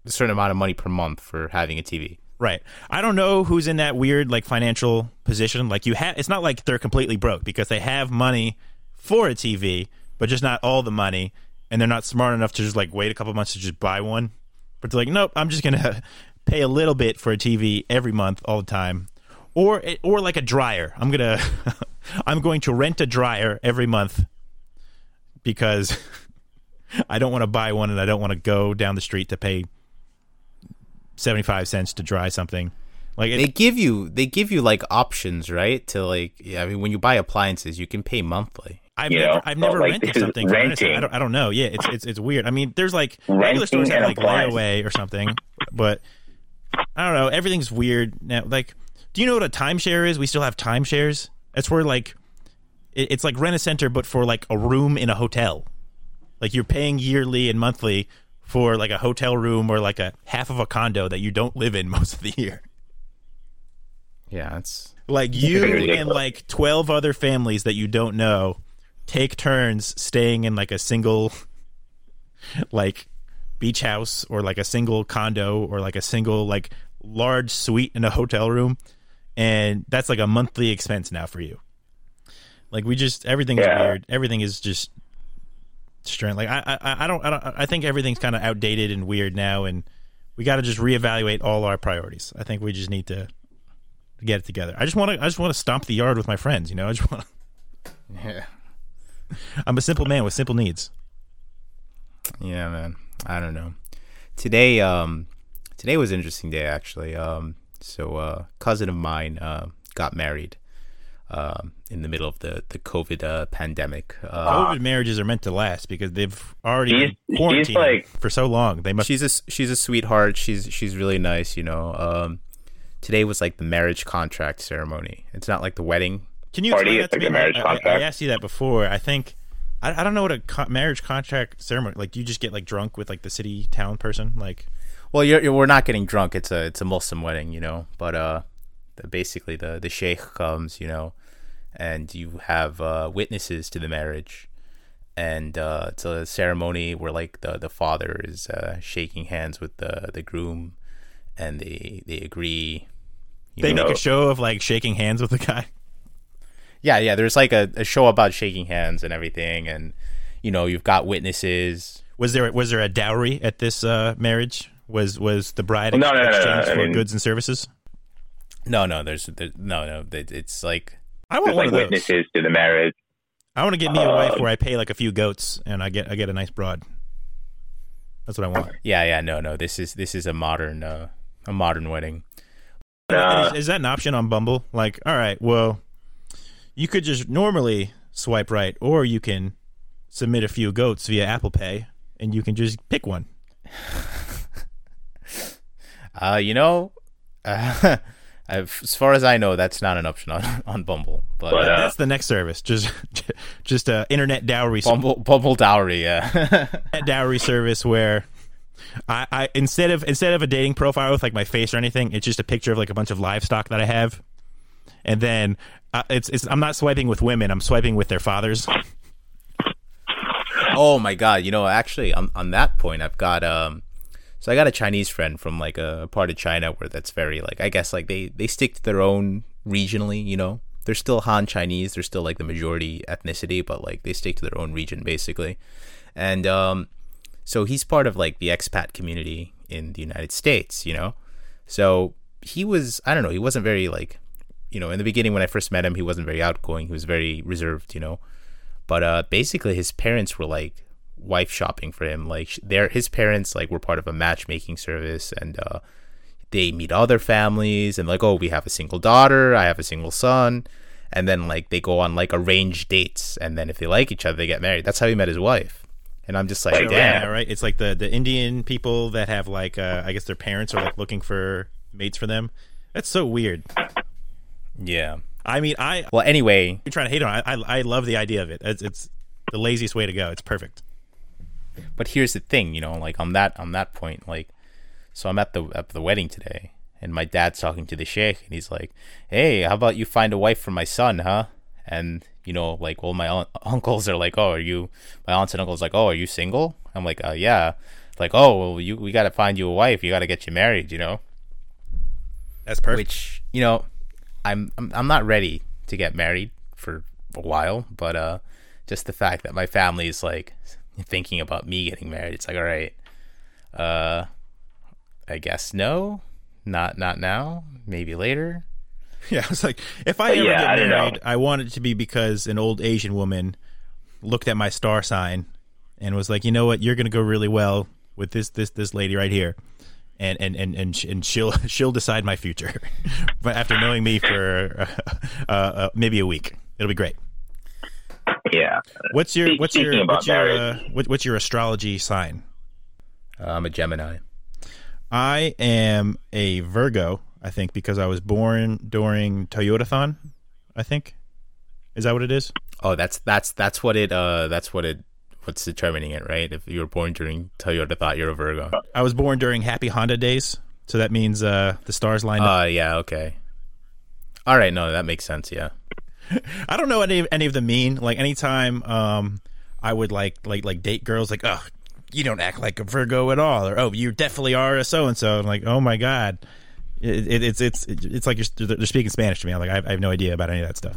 a certain amount of money per month for having a TV. Right. I don't know who's in that weird like financial position. Like you have, it's not like they're completely broke because they have money for a TV, but just not all the money, and they're not smart enough to just like wait a couple months to just buy one. But they're like, nope, I'm just gonna pay a little bit for a TV every month, all the time, or eh, or like a dryer. I'm gonna I'm going to rent a dryer every month because I don't want to buy one and I don't want to go down the street to pay 75 cents to dry something. Like They give you they give you like options, right? To like, yeah, I mean, when you buy appliances, you can pay monthly. I've You never, know, I've never like, rented something. from Amazon. I don't, I don't know. Yeah, it's it's it's weird. I mean, there's like regular stores have like appliance. layaway or something, but I don't know. Everything's weird now. Like, do you know what a timeshare is? We still have timeshares. That's where like it, it's like rent a center, but for like a room in a hotel. Like you're paying yearly and monthly for like a hotel room or like a half of a condo that you don't live in most of the year. Yeah, it's Like you and like 12 other families that you don't know take turns staying in like a single like beach house or like a single condo or like a single like large suite in a hotel room and that's like a monthly expense now for you. Like we just everything is Yeah. weird. Everything is just strange. Like I I I don't I don't I think everything's kind of outdated and weird now and we got to just reevaluate all our priorities. I think we just need to to get it together. I just want to. I just want to stomp the yard with my friends. You know, I just want. yeah, I'm a simple man with simple needs. yeah, man. I don't know. Today, um, today was an interesting day actually. Um, so uh, cousin of mine uh, got married. Um, in the middle of the the COVID uh, pandemic. Uh, COVID marriages are meant to last because they've already She's- been she's quarantined like- for so long. They must. she's a she's a sweetheart. She's she's really nice. You know. Um, today was like the marriage contract ceremony. It's not like the wedding. Can you party explain is that to like me? a marriage I- I, contract. I asked you that before. I think. I, I don't know what a co- marriage contract ceremony. Like, do you just get like drunk with like the city town person? Like, Well, you're, you're, we're not getting drunk. It's a it's a Muslim wedding, you know. But uh, the, basically the the sheikh comes, you know, and you have uh, witnesses to the marriage, and uh, it's a ceremony where like the the father is uh, shaking hands with the the groom, and they they agree. You they know, make a show of like shaking hands with the guy. yeah, yeah. There's like a, a show about shaking hands and everything, and you know you've got witnesses. Was there was there a dowry at this uh, marriage? Was was the bride No, no, no, no, exchanged I for mean- goods and services? No, no. There's, there's no, no. it- It's like I want one like of those. witnesses to the marriage. I want to get me a wife Um, where I pay like a few goats and I get I get a nice broad. That's what I want. Yeah, yeah, no, no. This is this is a modern uh, a modern wedding. Uh, is, is that an option on Bumble? Like, all right, well, you could just normally swipe right, or you can submit a few goats via Apple Pay, and you can just pick one. Uh, you know, uh, I've, as far as I know, that's not an option on, on Bumble. But, But, uh, uh, That's the next service. Just, just a internet dowry, Bumble Bumble dowry, yeah. dowry service where. I, I instead of instead of a dating profile with like my face or anything, it's just a picture of like a bunch of livestock that I have, and then uh, it's it's I'm not swiping with women, I'm swiping with their fathers. oh my god, you know, actually, on on that point, I've got um, so I got a Chinese friend from like a part of China where that's very like I guess like they they stick to their own regionally, you know. They're still Han Chinese, they're still like the majority ethnicity, but like they stick to their own region basically, and um, so he's part of like the expat community in the United States, you know. So he was I don't know, he wasn't very like you know, in the beginning when I first met him, he wasn't very outgoing. He was very reserved, you know. But uh, basically, his parents were like wife shopping for him. Like their his parents like were part of a matchmaking service, and uh, they meet other families, and like, oh, we have a single daughter, I have a single son, and then like they go on like arranged dates, and then if they like each other, they get married. That's how he met his wife. And I'm just like, damn. Yeah, right. It's like the the Indian people that have like uh, I guess their parents are like looking for mates for them. That's so weird. Yeah. I mean, I Well, anyway, you're trying to hate on. it. I, I love the idea of it. It's, it's the laziest way to go. It's perfect. But here's the thing, you know, like on that on that point, like, so I'm at the at the wedding today, and my dad's talking to the sheikh, and he's like, "Hey, how about you find a wife for my son, huh?" And you know, like, well, my un- uncles are like, "Oh, are you?" My aunts and uncles like, "Oh, are you single?" I'm like, "Uh, yeah." Like, "Oh, well, you we got to find you a wife. You got to get you married," you know. That's perfect. Which you know, I'm I'm I'm not ready to get married for a while, but uh, just the fact that my family is like thinking about me getting married, it's like, all right, uh, I guess no, not not now, maybe later. Yeah, I was like, if I But ever yeah, get I married, I want it to be because an old Asian woman looked at my star sign and was like, you know what, you're gonna go really well with this this this lady right here, and and and and, and she'll she'll decide my future. but after knowing me for uh, uh, maybe a week, it'll be great. Yeah. What's your what's your speaking about what's your uh, what, what's your astrology sign? Uh, I'm a Gemini. I am a Virgo, I think, because I was born during Toyotathon. I think is that what it is? Oh, that's that's that's what it uh that's what it what's determining it, right? If you were born during Toyotathon you're a Virgo. I was born during Happy Honda days, so that means uh, the stars lined up. Uh, yeah, okay. All right, no, that makes sense. Yeah. I don't know any, any of them mean. Like anytime um, I would like like like date girls, like oh, you don't act like a Virgo at all, or oh, you definitely are a so and so. I'm like, oh my god, it, it, it's it's it's like you're they're speaking Spanish to me. I'm like I have, I have no idea about any of that stuff.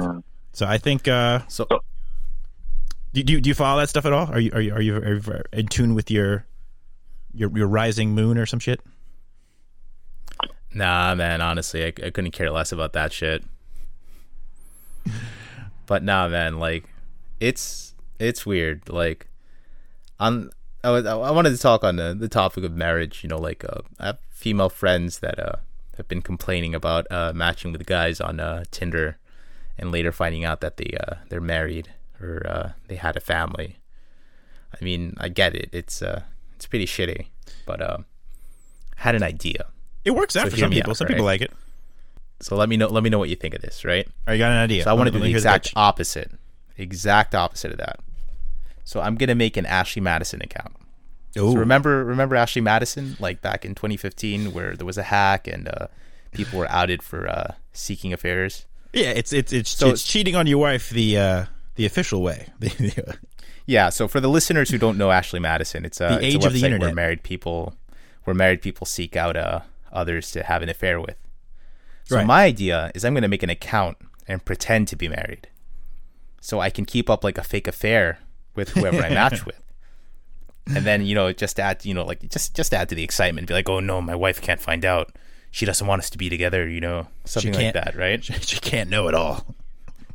So I think. Uh, So do, do you do you follow that stuff at all? Are you are you are you, are you in tune with your your your rising moon or some shit? Nah, man. Honestly, I, I couldn't care less about that shit. But nah, man. Like, it's it's weird. Like, on I, was, I wanted to talk on the, the topic of marriage. You know, like uh, I have female friends that uh have been complaining about uh matching with guys on uh Tinder, and later finding out that they uh they're married or uh they had a family. I mean, I get it. It's uh it's pretty shitty, but um, had an idea. It works out So for some people. out, some people like it. So let me know. Let me know what you think of this, right? You got an idea? So I want to do the exact pitch. opposite, exact opposite of that. So I'm gonna make an Ashley Madison account. Ooh. So remember, remember Ashley Madison, like back in 2015, where there was a hack and uh, people were outed for uh, seeking affairs. Yeah, it's it's it's So- it's cheating on your wife the uh, the official way. Yeah. So for the listeners who don't know Ashley Madison, it's a, The it's a age of the website where internet. married people, where married people seek out uh, others to have an affair with. So Right. my idea is I'm going to make an account and pretend to be married, so I can keep up like a fake affair with whoever I match with. And then you know, just add you know, like just just add to the excitement. Be like, oh no, my wife can't find out. She doesn't want us to be together. You know, something like that, right? she, she can't know it all.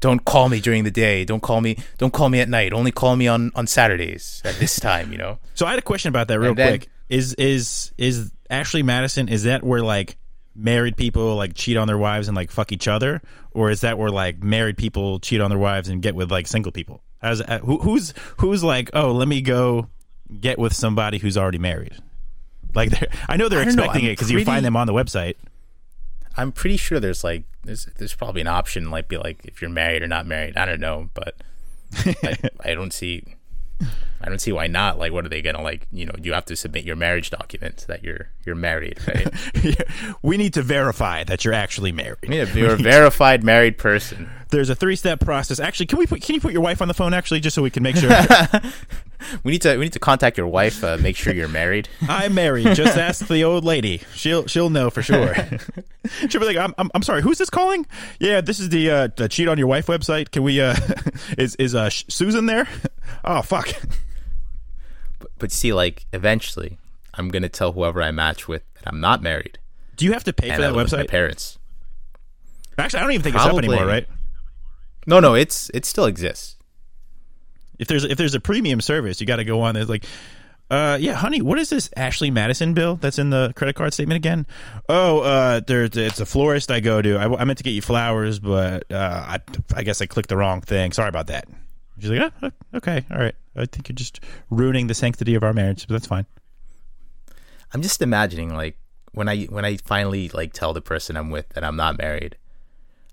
don't call me during the day. Don't call me. Don't call me at night. Only call me on on Saturdays at this time. You know. So I had a question about that real then- quick. is is is Ashley Madison? Is that where like married people like cheat on their wives and like fuck each other, or is that where like married people cheat on their wives and get with like single people? How's uh, who, who's who's like oh let me go get with somebody who's already married? Like they're, I know they're I don't know, expecting it because you find them on the website. I'm pretty sure there's like there's there's probably an option like be like if you're married or not married. I don't know, but I, I don't see I don't see why not. Like, what are they gonna like? You know, you have to submit your marriage documents that you're you're married, right? we need to verify that you're actually married. I mean, if you're a verified married person, There's a three step process. Actually, can we put can you put your wife on the phone actually just so we can make sure we need to we need to contact your wife, uh, make sure you're married. I'm married? Just ask the old lady. She'll she'll know for sure. she'll be like, I'm, I'm I'm sorry, who's this calling? Yeah, this is the uh the cheat on your wife website. Can we uh is is uh Sh- Susan there? Oh fuck. But, but see, like, eventually, I'm gonna tell whoever I match with that I'm not married, Do you have to pay for that with my website? parents. Actually, I don't even think it's up anymore, right? No, no, it's it still exists. If there's if there's a premium service, you got to go on. There's like, uh, yeah, honey, what is this Ashley Madison bill that's in the credit card statement again? Oh, uh, there's it's a florist I go to. I, I meant to get you flowers, but uh, I I guess I clicked the wrong thing. Sorry about that. She's like, oh, okay, all right. I think you're just ruining the sanctity of our marriage, but that's fine. I'm just imagining like when I when I finally like tell the person I'm with that I'm not married.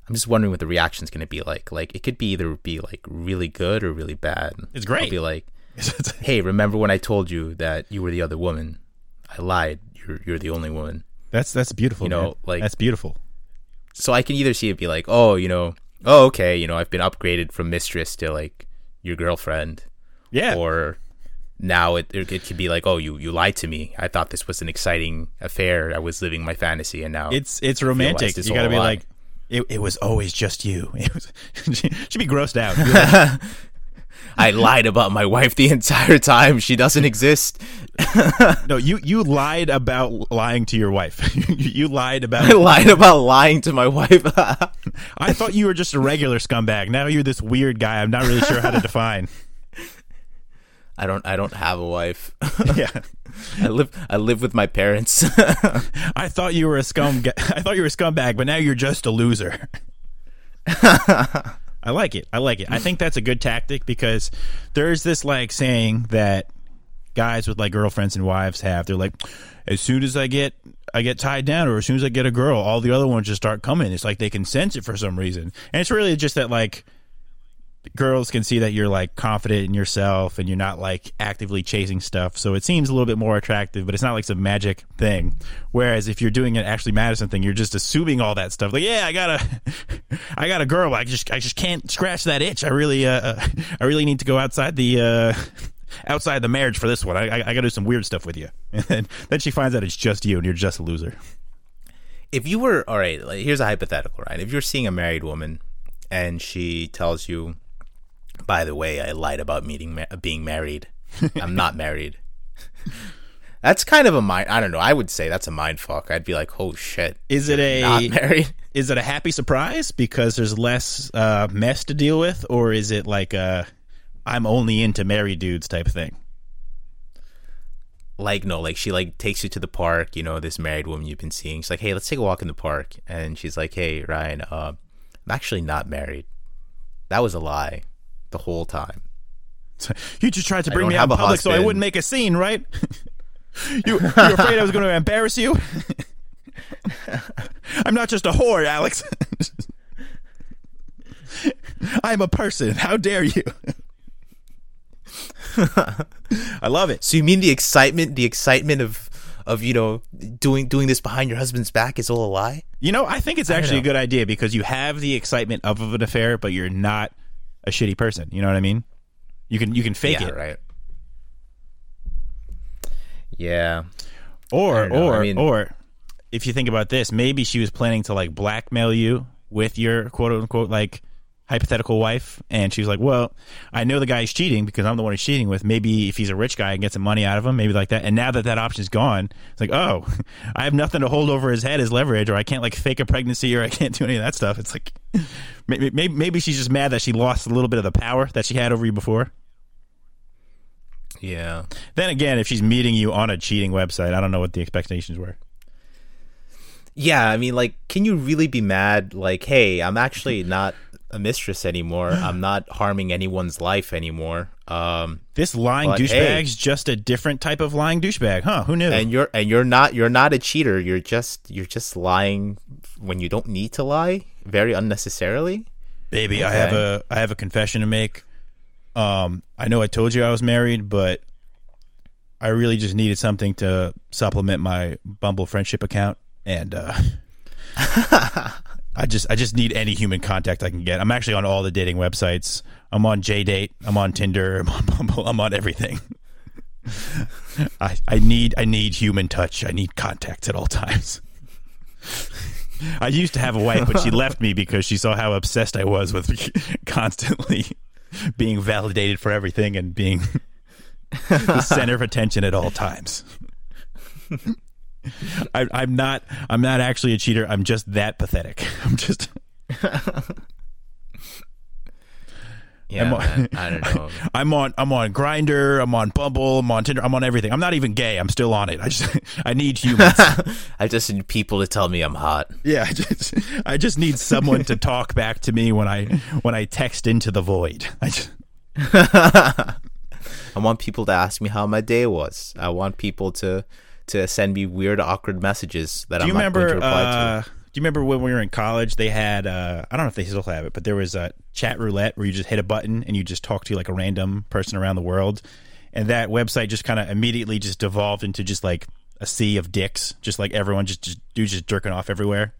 I'm just wondering what the reaction's going to be like. Like it could be either be like really good or really bad. It's great. I'll be like, "Hey, remember when I told you that you were the other woman? I lied. You're you're the only woman." that's that's beautiful. You know, man. like- that's beautiful. So I can either see it be like, "Oh, you know, oh okay, you know, I've been upgraded from mistress to like your girlfriend," Yeah, or now it it, it could be like, "Oh, you you lied to me. I thought this was an exciting affair. I was living my fantasy, and now it's it's romantic. You got to be lie. like, it, it was always just you. It was, she'd be grossed out. Like, I lied about my wife the entire time. She doesn't exist. No, you you lied about lying to your wife. you, you lied I lied about lying to my wife. I thought you were just a regular scumbag. Now you're this weird guy. I'm not really sure how to define. I don't. I don't have a wife. Yeah, I live. I live with my parents. I thought you were a scum. I thought you were a scumbag, but now you're just a loser. I like it. I like it. I think that's a good tactic because there's this like saying that guys with like girlfriends and wives have. They're like, as soon as I get I get tied down, or as soon as I get a girl, all the other ones just start coming. It's like they can sense it for some reason, and it's really just that like girls can see that you're like confident in yourself and you're not like actively chasing stuff. So it seems a little bit more attractive, but it's not like some magic thing. Whereas if you're doing an Ashley Madison thing, you're just assuming all that stuff. Like, yeah, I got a, I got a girl. I just, I just can't scratch that itch. I really, uh, uh, I really need to go outside the, uh, outside the marriage for this one. I, I, I got to do some weird stuff with you. And then, then she finds out it's just you and you're just a loser. if you were all right, like, here's a hypothetical, right? If you're seeing a married woman and she tells you, "By the way, I lied about meeting ma- being married. I'm not married." That's kind of a mind. I don't know. I would say that's a mind fuck. I'd be like, "Oh shit, Is it a, not married." is it a happy surprise because there's less uh, mess to deal with, or is it like a I'm only into married dudes type thing? like no like she like takes you to the park you know this married woman you've been seeing she's like hey let's take a walk in the park and she's like hey ryan uh, i'm actually not married that was a lie the whole time You just tried to bring me out in public so I wouldn't make a scene, right? you, you're afraid I was going to embarrass you? I'm not just a whore, Alex. I'm a person. How dare you? I love it. so you mean the excitement the excitement of of you know doing doing this behind your husband's back is all a lie You know, I think it's actually a good idea because you have the excitement of, of an affair, but you're not a shitty person. You know what I mean? You can you can fake yeah it, right yeah or or I mean- or if you think about this, maybe she was planning to like blackmail you with your quote unquote like hypothetical wife, and she was like, "Well, I know the guy's cheating because I'm the one he's cheating with. Maybe if he's a rich guy, and get some money out of him, maybe like that." And now that that option's gone, it's like, "Oh, I have nothing to hold over his head as leverage, or I can't like fake a pregnancy, or I can't do any of that stuff." It's like maybe maybe, maybe she's just mad that she lost a little bit of the power that she had over you before. Yeah. Then again, if she's meeting you on a cheating website, I don't know what the expectations were. Yeah, I mean, like, can you really be mad? Like, hey, I'm actually not a mistress anymore. I'm not harming anyone's life anymore. Um, This lying douchebag's hey. just a different type of lying douchebag, huh? Who knew? and you're and you're not you're not a cheater. You're just you're just lying when you don't need to lie, very unnecessarily. Baby, I have a I have a confession to make. Um, I know I told you I was married, but I really just needed something to supplement my Bumble friendship account, and uh, I just I just need any human contact I can get. I'm actually on all the dating websites. I'm on JDate. I'm on Tinder. I'm on Bumble. I'm on everything. I I need I need human touch. I need contact at all times. I used to have a wife, but she left me because she saw how obsessed I was with constantly being validated for everything and being the center of attention at all times. I, I'm not. I'm not actually a cheater. I'm just that pathetic. I'm just. Yeah, I'm on- man, I don't know. I'm on. I'm on Grindr. I'm on Bumble. I'm on Tinder. I'm on everything. I'm not even gay. I'm still on it. I just. I need humans. I just need people to tell me I'm hot. Yeah, I just. I just need someone to talk back to me when I when I text into the void. I just. I want people to ask me how my day was. I want people to to send me weird, awkward messages that Do I'm you not remember? going to reply Uh, to. do you remember when we were in college? They had uh, I don't know if they still have it, but there was a Chatroulette where you just hit a button and you just talk to like a random person around the world, and that website just kind of immediately just devolved into just like a sea of dicks, just like everyone just, just dudes just jerking off everywhere.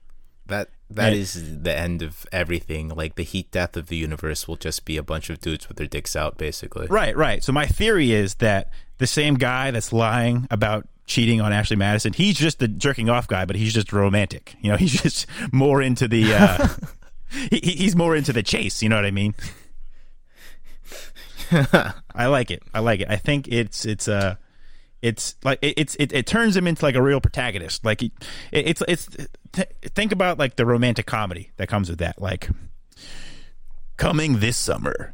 That that Yeah. is the end of everything. Like the heat death of the universe will just be a bunch of dudes with their dicks out, basically. Right, right. So my theory is that the same guy that's lying about cheating on Ashley Madison, he's just the jerking off guy, but he's just romantic. You know, he's just more into the. Uh, he, he- he's more into the chase. You know what I mean? I like it. I like it. I think it's it's uh it's like it, it's it, it turns him into like a real protagonist. Like it, it's it's th- think about like the romantic comedy that comes with that. Like coming this summer,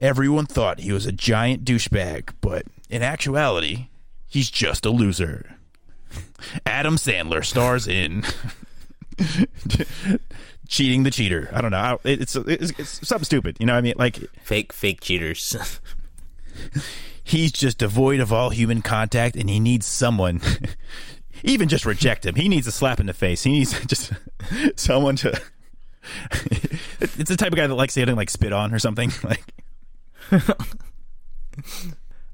everyone thought he was a giant douchebag, but in actuality, he's just a loser. Adam Sandler stars in cheating the cheater. I don't know. I- It's, it's it's something stupid. You know what I mean? Like Fake fake cheaters. he's just devoid of all human contact and he needs someone even just reject him he needs a slap in the face he needs just someone to it's the type of guy that likes getting like spit on or something like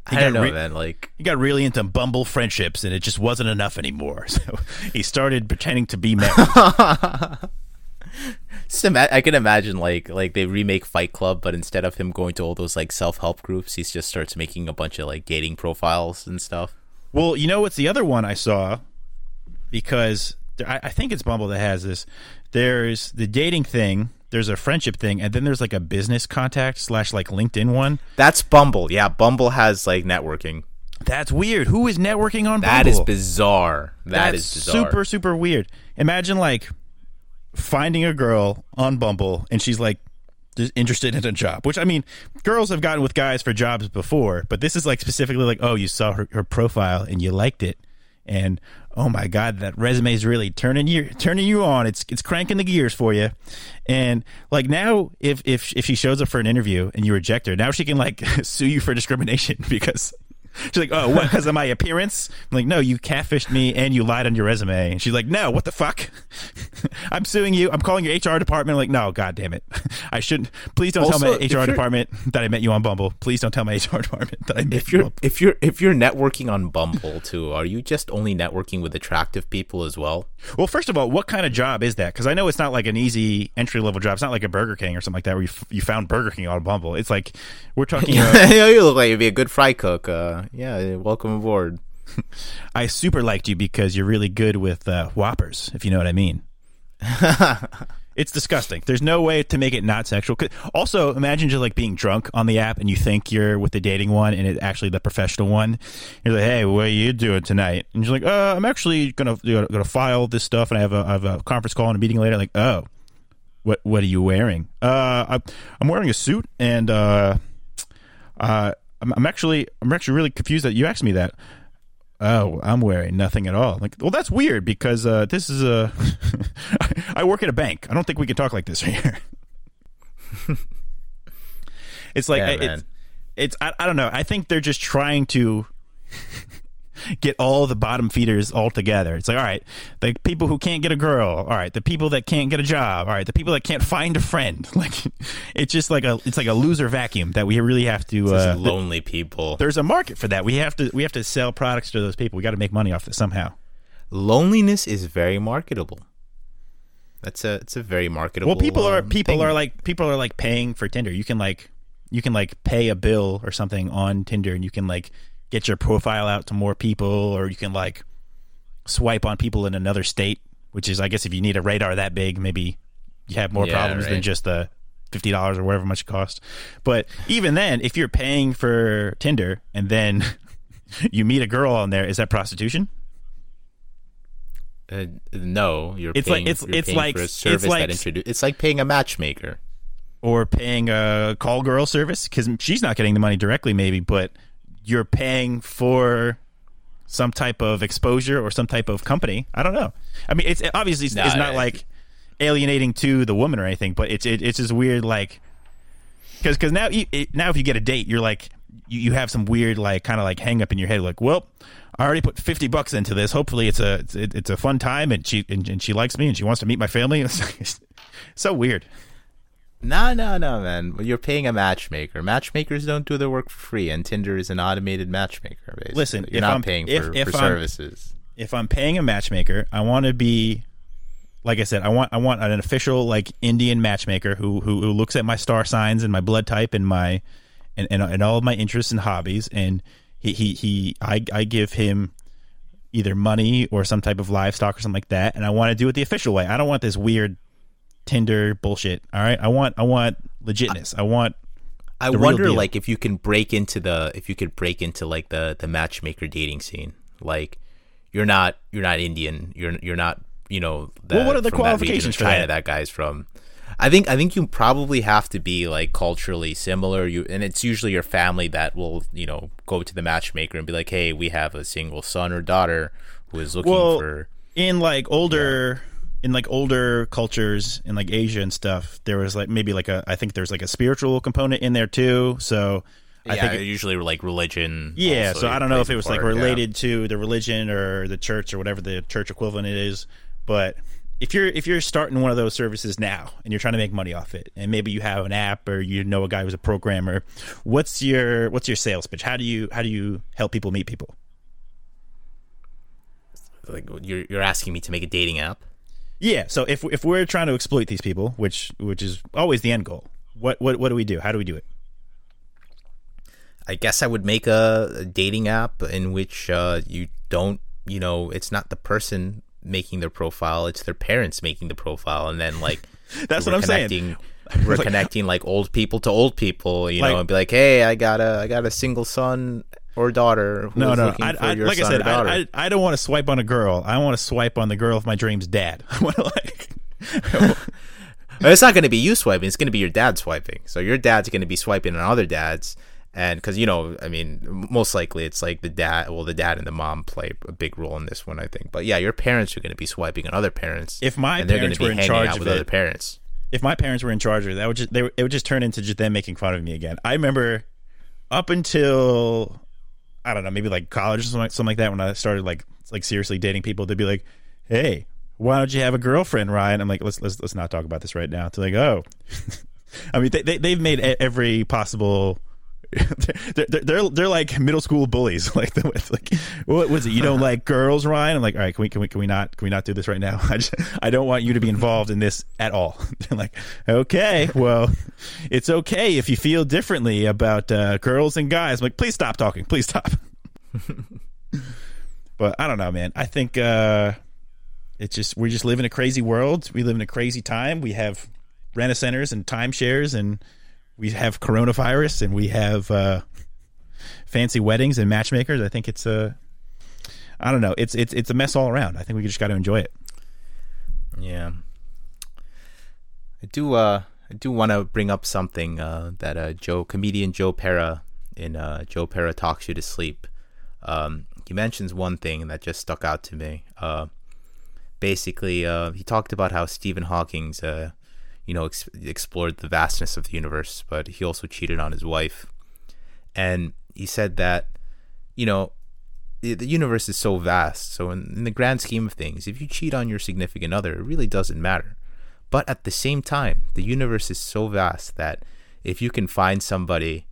I don't know, re- man. Like he got really into bumble friendships and it just wasn't enough anymore so he started pretending to be married ima- I can imagine like like they remake Fight Club, but instead of him going to all those like self help groups, he just starts making a bunch of like dating profiles and stuff. Well, you know what's the other one I saw? Because there- I, I think it's Bumble that has this. There's the dating thing. There's a friendship thing, and then there's like a business contact slash like LinkedIn one. That's Bumble. Yeah, Bumble has like networking. That's weird. Who is networking on Bumble? That is bizarre. That That's is bizarre. super super weird. Imagine like finding a girl on Bumble and she's like just interested in a job. Which I mean, girls have gotten with guys for jobs before, but this is like specifically like, oh, you saw her, her profile and you liked it, and oh my god, that resume is really turning you turning you on. It's it's cranking the gears for you, and like now, if if if she shows up for an interview and you reject her, now she can like sue you for discrimination because. She's like, oh, what? Because of my appearance? I'm like, no, you catfished me and you lied on your resume. And she's like, no, what the fuck? I'm suing you. I'm calling your HR department. I'm like, no, god damn it. I shouldn't. Please don't Also, tell my HR department that I met you on Bumble. Please don't tell my HR department that I met if you you're on if you're if you're networking on Bumble too, are you just only networking with attractive people as well? Well, first of all, what kind of job is that? Because I know it's not like an easy entry level job. It's not like a Burger King or something like that where you, f- you found Burger King on Bumble. It's like we're talking. uh, you look like you'd be a good fry cook. Uh, yeah, welcome aboard. I super liked you because you're really good with uh, Whoppers, if you know what I mean. it's disgusting. There's no way to make it not sexual. Also, imagine just like being drunk on the app and you think you're with the dating one and it's actually the professional one. You're like, "Hey, what are you doing tonight?" And you're like, "Uh, I'm actually gonna gonna file this stuff and I have a I have a conference call and a meeting later." Like, oh, what what are you wearing? Uh, I, I'm wearing a suit and uh, uh, I'm, I'm actually I'm actually really confused that you asked me that. Oh, I'm wearing nothing at all. Like, well, that's weird because uh, this is a. I work at a bank. I don't think we can talk like this right here. it's like Yeah, it's, it's I, I don't know. I think they're just trying to get all the bottom feeders all together. It's like, all right, the people who can't get a girl, all right, the people that can't get a job, all right, the people that can't find a friend. Like, it's just like a it's like a loser vacuum that we really have to. Uh, lonely people. there's a market for that. We have to we have to sell products to those people. We got to make money off it somehow. Loneliness is very marketable. That's a it's a very marketable. Well, people are um, people thing. are like people are like paying for Tinder. You can like you can like pay a bill or something on Tinder, and you can like get your profile out to more people, or you can like swipe on people in another state. Which is, I guess, if you need a radar that big, maybe you have more Yeah, problems than just the fifty dollars or whatever much it costs. But even then, if you're paying for Tinder and then you meet a girl on there, is that prostitution? Uh, no, you're It's like- it's- it's paying like- for a it's like-. It's like paying a matchmaker. or paying a call girl service because she's not getting the money directly, maybe, but you're paying for some type of exposure or some type of company. I don't know. I mean, it's obviously it's, it's not it- like alienating to the woman or anything, but it's it, it's just weird, like because because now you, it, now if you get a date, you're like you, you have some weird like kind of like hang up in your head, like well. I already put fifty bucks into this. Hopefully, it's a it's, it's a fun time, and she and, and she likes me, and she wants to meet my family. It's, so weird. No, no, no, man. You're paying a matchmaker. Matchmakers don't do their work for free, and Tinder is an automated matchmaker. Basically. Listen, you're if not I'm- paying if- for, if for services. if I'm paying a matchmaker, I want to be like I said, I want I want an official like Indian matchmaker who who, who looks at my star signs and my blood type and my and, and, and all of my interests and hobbies and he, he he I I give him either money or some type of livestock or something like that and I want to do it the official way. I don't want this weird Tinder bullshit. All right? I want I want legitness. I want I wonder, like, if you can break into the if you could break into like the the matchmaker dating scene. Like, you're not you're not Indian. You're you're not you know. The, Well, what are the qualifications for China that? that guy's from? I think I think you probably have to be like culturally similar. You and it's usually your family that will you know go to the matchmaker and be like, hey, we have a single son or daughter who is looking Well, for. in like older in like older cultures in like Asia and stuff, there was like maybe like a I think there's like a spiritual component in there too. So I yeah, think usually like religion. yeah, so I don't know if it was like part, yeah. related to the religion or the church or whatever the church equivalent it is, but if you're if you're starting one of those services now and you're trying to make money off it and maybe you have an app or you know a guy who's a programmer, what's your what's your sales pitch? How do you how do you help people meet people? Like you're you're asking me to make a dating app. Yeah. So if if we're trying to exploit these people, which which is always the end goal, what what what do we do? How do we do it? I guess I would make a, a dating app in which uh, you don't, you know, it's not the person making their profile, it's their parents making the profile, and then like That's what I'm saying. We're Like- connecting like old people to old people, you Like- know, and be like, hey, I got a, I got a single son or daughter. Who's No, no. I, I, like I said. I, I I don't want to swipe on a girl. I want to swipe on the girl of my dreams' dad. I want to like. It's not going to be you swiping; it's going to be your dad swiping. So your dad's going to be swiping on other dads, and because you know, I mean, most likely it's like the dad. Well, the dad and the mom play a big role in this one, I think. But yeah, your parents are going to be swiping on other parents. If my and they're parents gonna were in charge of with it- other parents. if my parents were in charge of it, that would just they, it would just turn into just them making fun of me again. I remember up until I don't know, maybe like college or something like, something like that when I started like like seriously dating people, they'd be like, "Hey, why don't you have a girlfriend, Ryan?" I'm like, "Let's let's let's not talk about this right now." They're like, "Oh." I mean, they, they they've made every possible they're, they're they're they're like middle school bullies. Like the like what was it? You don't like girls, Ryan? I'm like, all right, can we can we can we not can we not do this right now? I just I don't want you to be involved in this at all. They're like, okay, well, it's okay if you feel differently about uh, girls and guys. I'm like, please stop talking. Please stop. but I don't know, man. I think uh, it's just we just live in a crazy world. We live in a crazy time. We have rent centers and timeshares and we have coronavirus and we have uh, fancy weddings and matchmakers. I think it's a, I don't know, it's it's it's a mess all around. I think we just got to enjoy it. Yeah. I do uh I do want to bring up something uh that uh Joe comedian Joe Pera in uh, Joe Pera talks you to sleep, um, he mentions one thing that just stuck out to me. Uh, basically, uh, he talked about how Stephen Hawking's, uh, you know, ex- explored the vastness of the universe, but he also cheated on his wife, and he said that, you know, the, universe is so vast. So in, in the grand scheme of things, if you cheat on your significant other, it really doesn't matter. But at the same time, the universe is so vast that if you can find somebody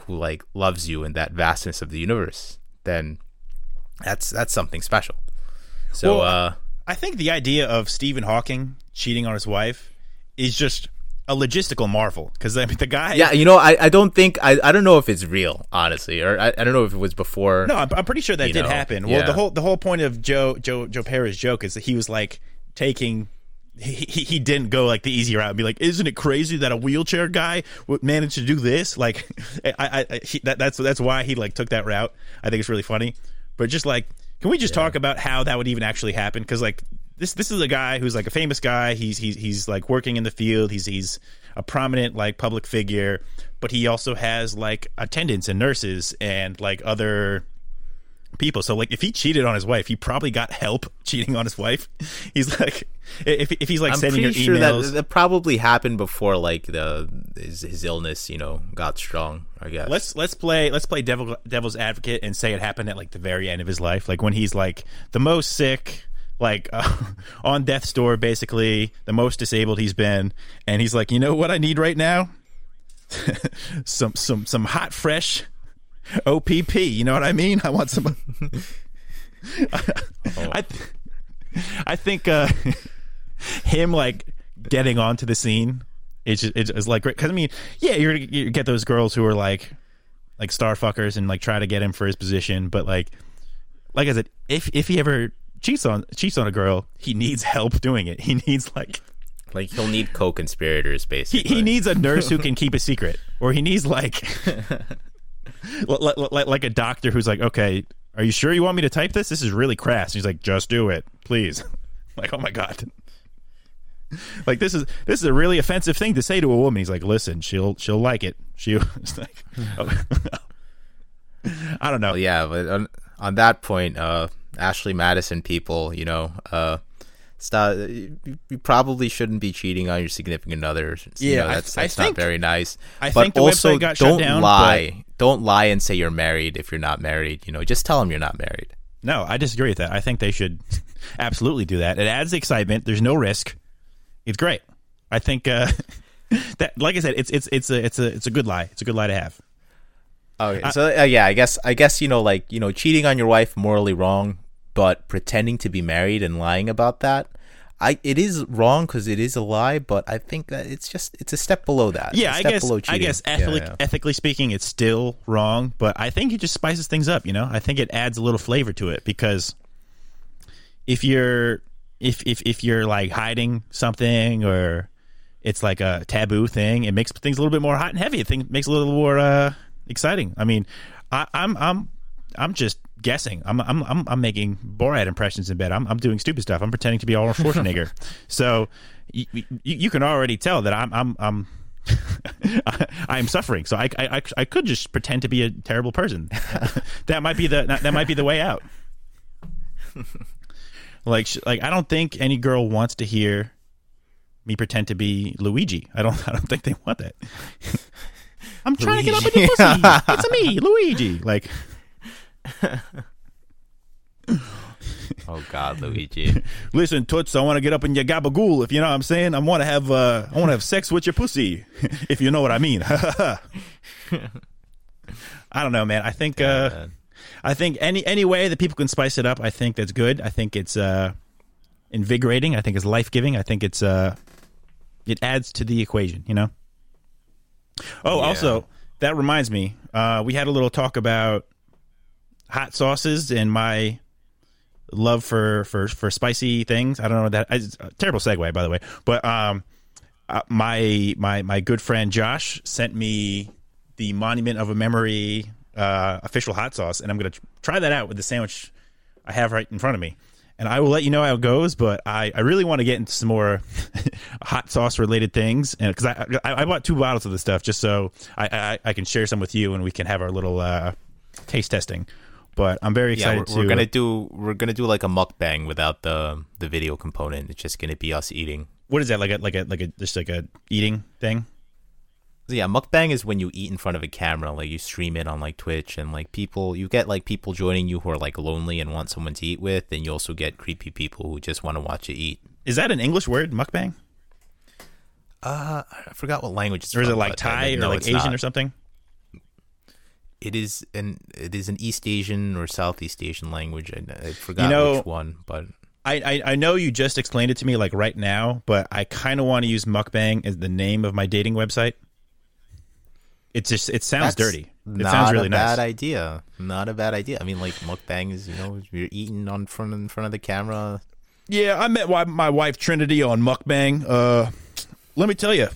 who like loves you in that vastness of the universe, then that's that's something special. So Well, uh I think the idea of Stephen Hawking cheating on his wife is just a logistical marvel because I mean the guy. yeah, you know, I, I don't think I, I don't know if it's real, honestly, or I, I don't know if it was before. No, I'm, I'm pretty sure that did know, happen. Well, yeah. the whole the whole point of Joe Joe Joe Pera's joke is that he was like taking. He, he he didn't go like the easy route and be like, "Isn't it crazy that a wheelchair guy would manage to do this?" Like, I, I, I he, that, that's that's why he like took that route. I think it's really funny. But just like, can we just talk about how that would even actually happen? Because like this this is a guy who's like a famous guy. He's he's he's like working in the field. He's he's a prominent like public figure, but he also has like attendants and nurses and like other people. So like if he cheated on his wife, he probably got help cheating on his wife. He's like if if he's like I'm sending her pretty sure emails. that that probably happened before like the his, his illness, you know, got strong. I guess. Let's let's play let's play devil devil's advocate and say it happened at like the very end of his life, like when he's like the most sick, like uh, on death's door, basically the most disabled he's been, and he's like, you know what I need right now? some some some hot fresh OPP. You know what I mean? I want some. I th- I think uh, him like getting onto the scene it's just, it's, it's like great because I mean yeah you're gonna you get those girls who are like like star fuckers and like try to get him for his position but like like I said if if he ever cheats on cheats on a girl. He needs help doing it. He needs like like he'll need co-conspirators, basically. he needs a nurse who can keep a secret or he needs like like, like like a doctor who's like okay are you sure you want me to type this? This is really crass. He's like just do it please. Like oh my god. Like this is this is a really offensive thing to say to a woman. He's like listen she'll she'll like it. She like oh. i don't know. Well, yeah, but on, on that point, uh, Ashley Madison people, you know, uh, stop. You, you probably shouldn't be cheating on your significant other. You Yeah, know, I- that's, I that's think- not very nice. I but think the also, got don't down, lie. Don't lie and say you're married if you're not married. You know, just tell them you're not married. no i disagree with that i think they should absolutely do that it adds excitement there's no risk it's great i think uh that like i said it's it's it's a it's a it's a good lie it's a good lie to have Okay, so uh, yeah, I guess I guess you know, like you know, cheating on your wife morally wrong, but pretending to be married and lying about that, I it is wrong because it is a lie. But I think that it's just it's a step below that. Yeah, a I guess I guess ethically, yeah. ethically speaking, it's still wrong, but I think it just spices things up. You know, I think it adds a little flavor to it because if you're if if if you're like hiding something or it's like a taboo thing, it makes things a little bit more hot and heavy. It makes it a little more uh, exciting. I mean, I, I'm I'm I'm just guessing. I'm I'm I'm, I'm making Borat impressions in bed. I'm I'm doing stupid stuff. I'm pretending to be Arnold Schwarzenegger. so you, you you can already tell that I'm I'm I'm I am suffering. So I, I I could just pretend to be a terrible person. that might be the that might be the way out. like like I don't think any girl wants to hear me pretend to be Luigi. I don't I don't think they want that. I'm trying to get up in your pussy. It's me, Luigi. Like Oh God, Luigi. listen, Toots, I want to get up in your gabagool. If you know what I'm saying, I want to have uh, I want to have sex with your pussy. if you know what I mean. I don't know, man. I think uh, man. I think any any way that people can spice it up, I think that's good. I think it's uh, invigorating. I think it's life giving. I think it's uh, it adds to the equation. You know. Oh, Yeah. also that reminds me, uh, we had a little talk about hot sauces and my love for for for spicy things. I don't know that it's a terrible segue, by the way. But um, uh, my my my good friend Josh sent me the Monument of a Memory uh, official hot sauce, and I'm gonna try that out with the sandwich I have right in front of me. And I will let you know how it goes. But I, I really want to get into some more hot sauce related things, and because I, I I bought two bottles of this stuff just so I, I I can share some with you, and we can have our little uh, taste testing. But I'm very Yeah, excited we're, we're gonna do we're gonna do like a mukbang without the the video component. It's just gonna be us eating. what is that like a like a like a just like a eating thing? So yeah, mukbang is when you eat in front of a camera, like you stream it on like Twitch, and like people, you get like people joining you who are like lonely and want someone to eat with, and you also get creepy people who just want to watch you eat. Is that an English word, mukbang, Uh, I forgot what language it's or is it like Thai or no, like Asian not. or something? It is an it is an East Asian or Southeast Asian language. I, I forgot know- which one, but I, I I know you just explained it to me like right now, but I kind of want to use mukbang as the name of my dating website. It's just it sounds That's dirty. It not sounds really nice. Not a bad idea. Not a bad idea. I mean, like mukbang is you know you're eating on front in front of the camera. Yeah, I met my wife Trinity on Mukbang. Uh, let me tell you,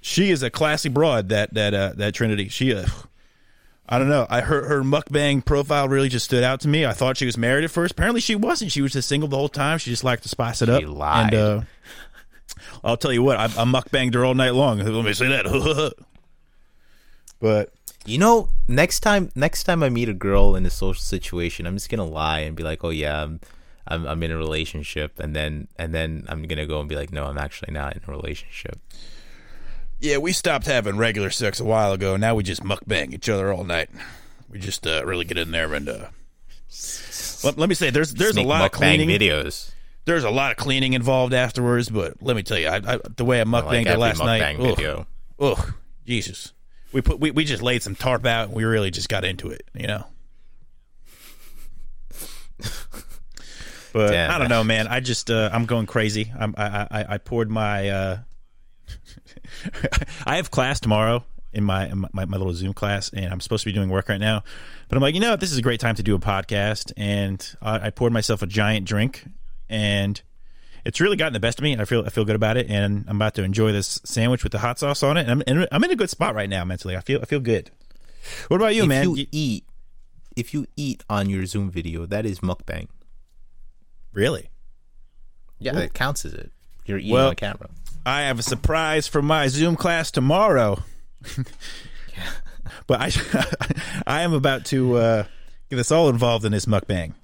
she is a classy broad. That that uh, that Trinity. She, uh, I don't know. I her her Mukbang profile really just stood out to me. I thought she was married at first. Apparently, she wasn't. She was just single the whole time. She just liked to spice it up. She lied. And uh, I'll tell you what, I, I mukbanged her all night long. Let me say that. but You know, next time next time I meet a girl in a social situation, I'm just gonna lie and be like, "Oh yeah, I'm I'm, I'm in a relationship," and then and then I'm gonna go and be like, "No, I'm actually not in a relationship." Yeah, we stopped having regular sex a while ago. Now we just mukbang each other all night. We just uh, really get in there and uh, let, let me say, there's there's a Make lot of mukbang cleaning. videos. There's a lot of cleaning involved afterwards. But let me tell you, I, I, the way I I mukbanged like her every last night, mukbang ugh, video. Jesus, we put we, we just laid some tarp out. and We really just got into it, you know. But Damn. I don't know, man. I just uh, I'm going crazy. I'm, I, I I poured my. Uh, I have class tomorrow in my, in my my little Zoom class, and I'm supposed to be doing work right now. But I'm like, you know, what? this is a great time to do a podcast, and I, I poured myself a giant drink, and it's really gotten the best of me. And I feel I feel good about it, and I'm about to enjoy this sandwich with the hot sauce on it. And I'm and I'm in a good spot right now mentally. I feel I feel good. What about you, if man? you You- eat, if you eat on your Zoom video, that is mukbang. really? Yeah, it counts as it. You're eating Well- on camera. I have a surprise for my Zoom class tomorrow. but I, I am about to uh, get us all involved in this mukbang.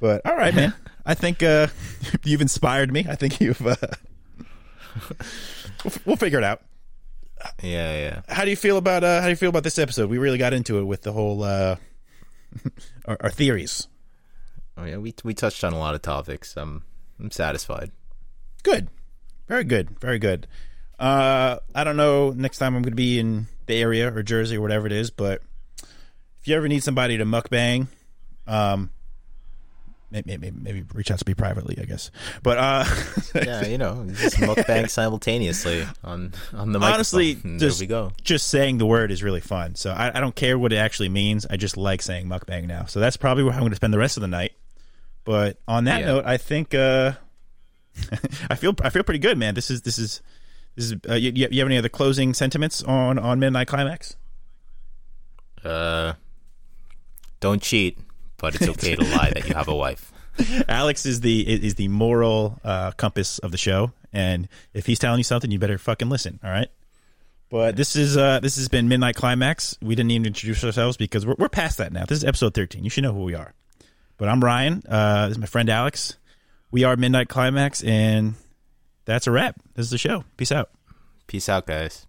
But all right, man. I think uh, you've inspired me. I think you've. Uh, we'll, we'll figure it out. Yeah, yeah. How do you feel about uh, how do you feel about this episode? We really got into it with the whole uh, our, our theories. Oh yeah, we we touched on a lot of topics. I'm I'm satisfied. Good. Very good. Very good. Uh, I don't know next time I'm going to be in the area or Jersey or whatever it is, but if you ever need somebody to mukbang, um, maybe, maybe, maybe reach out to me privately, I guess. But uh, Yeah, you know, just mukbang simultaneously on on the microphone. honestly, just we go. just saying the word is really fun. So I, I don't care what it actually means. I just like saying mukbang now. So that's probably where I'm going to spend the rest of the night. But on that Yeah. note, I think uh, I feel I feel pretty good, man. This is this is this is. Uh, you, you have any other closing sentiments on on Midnight Climax? Uh, don't cheat, but it's okay to lie that you have a wife. Alex is the is the moral uh, compass of the show, and if he's telling you something, you better fucking listen. All right. But this is uh, this has been Midnight Climax. We didn't even introduce ourselves because we're we're past that now. This is episode thirteen. You should know who we are. But I'm Ryan. Uh, this is my friend Alex. We are Midnight Climax, and that's a wrap. This is the show. Peace out. Peace out, guys.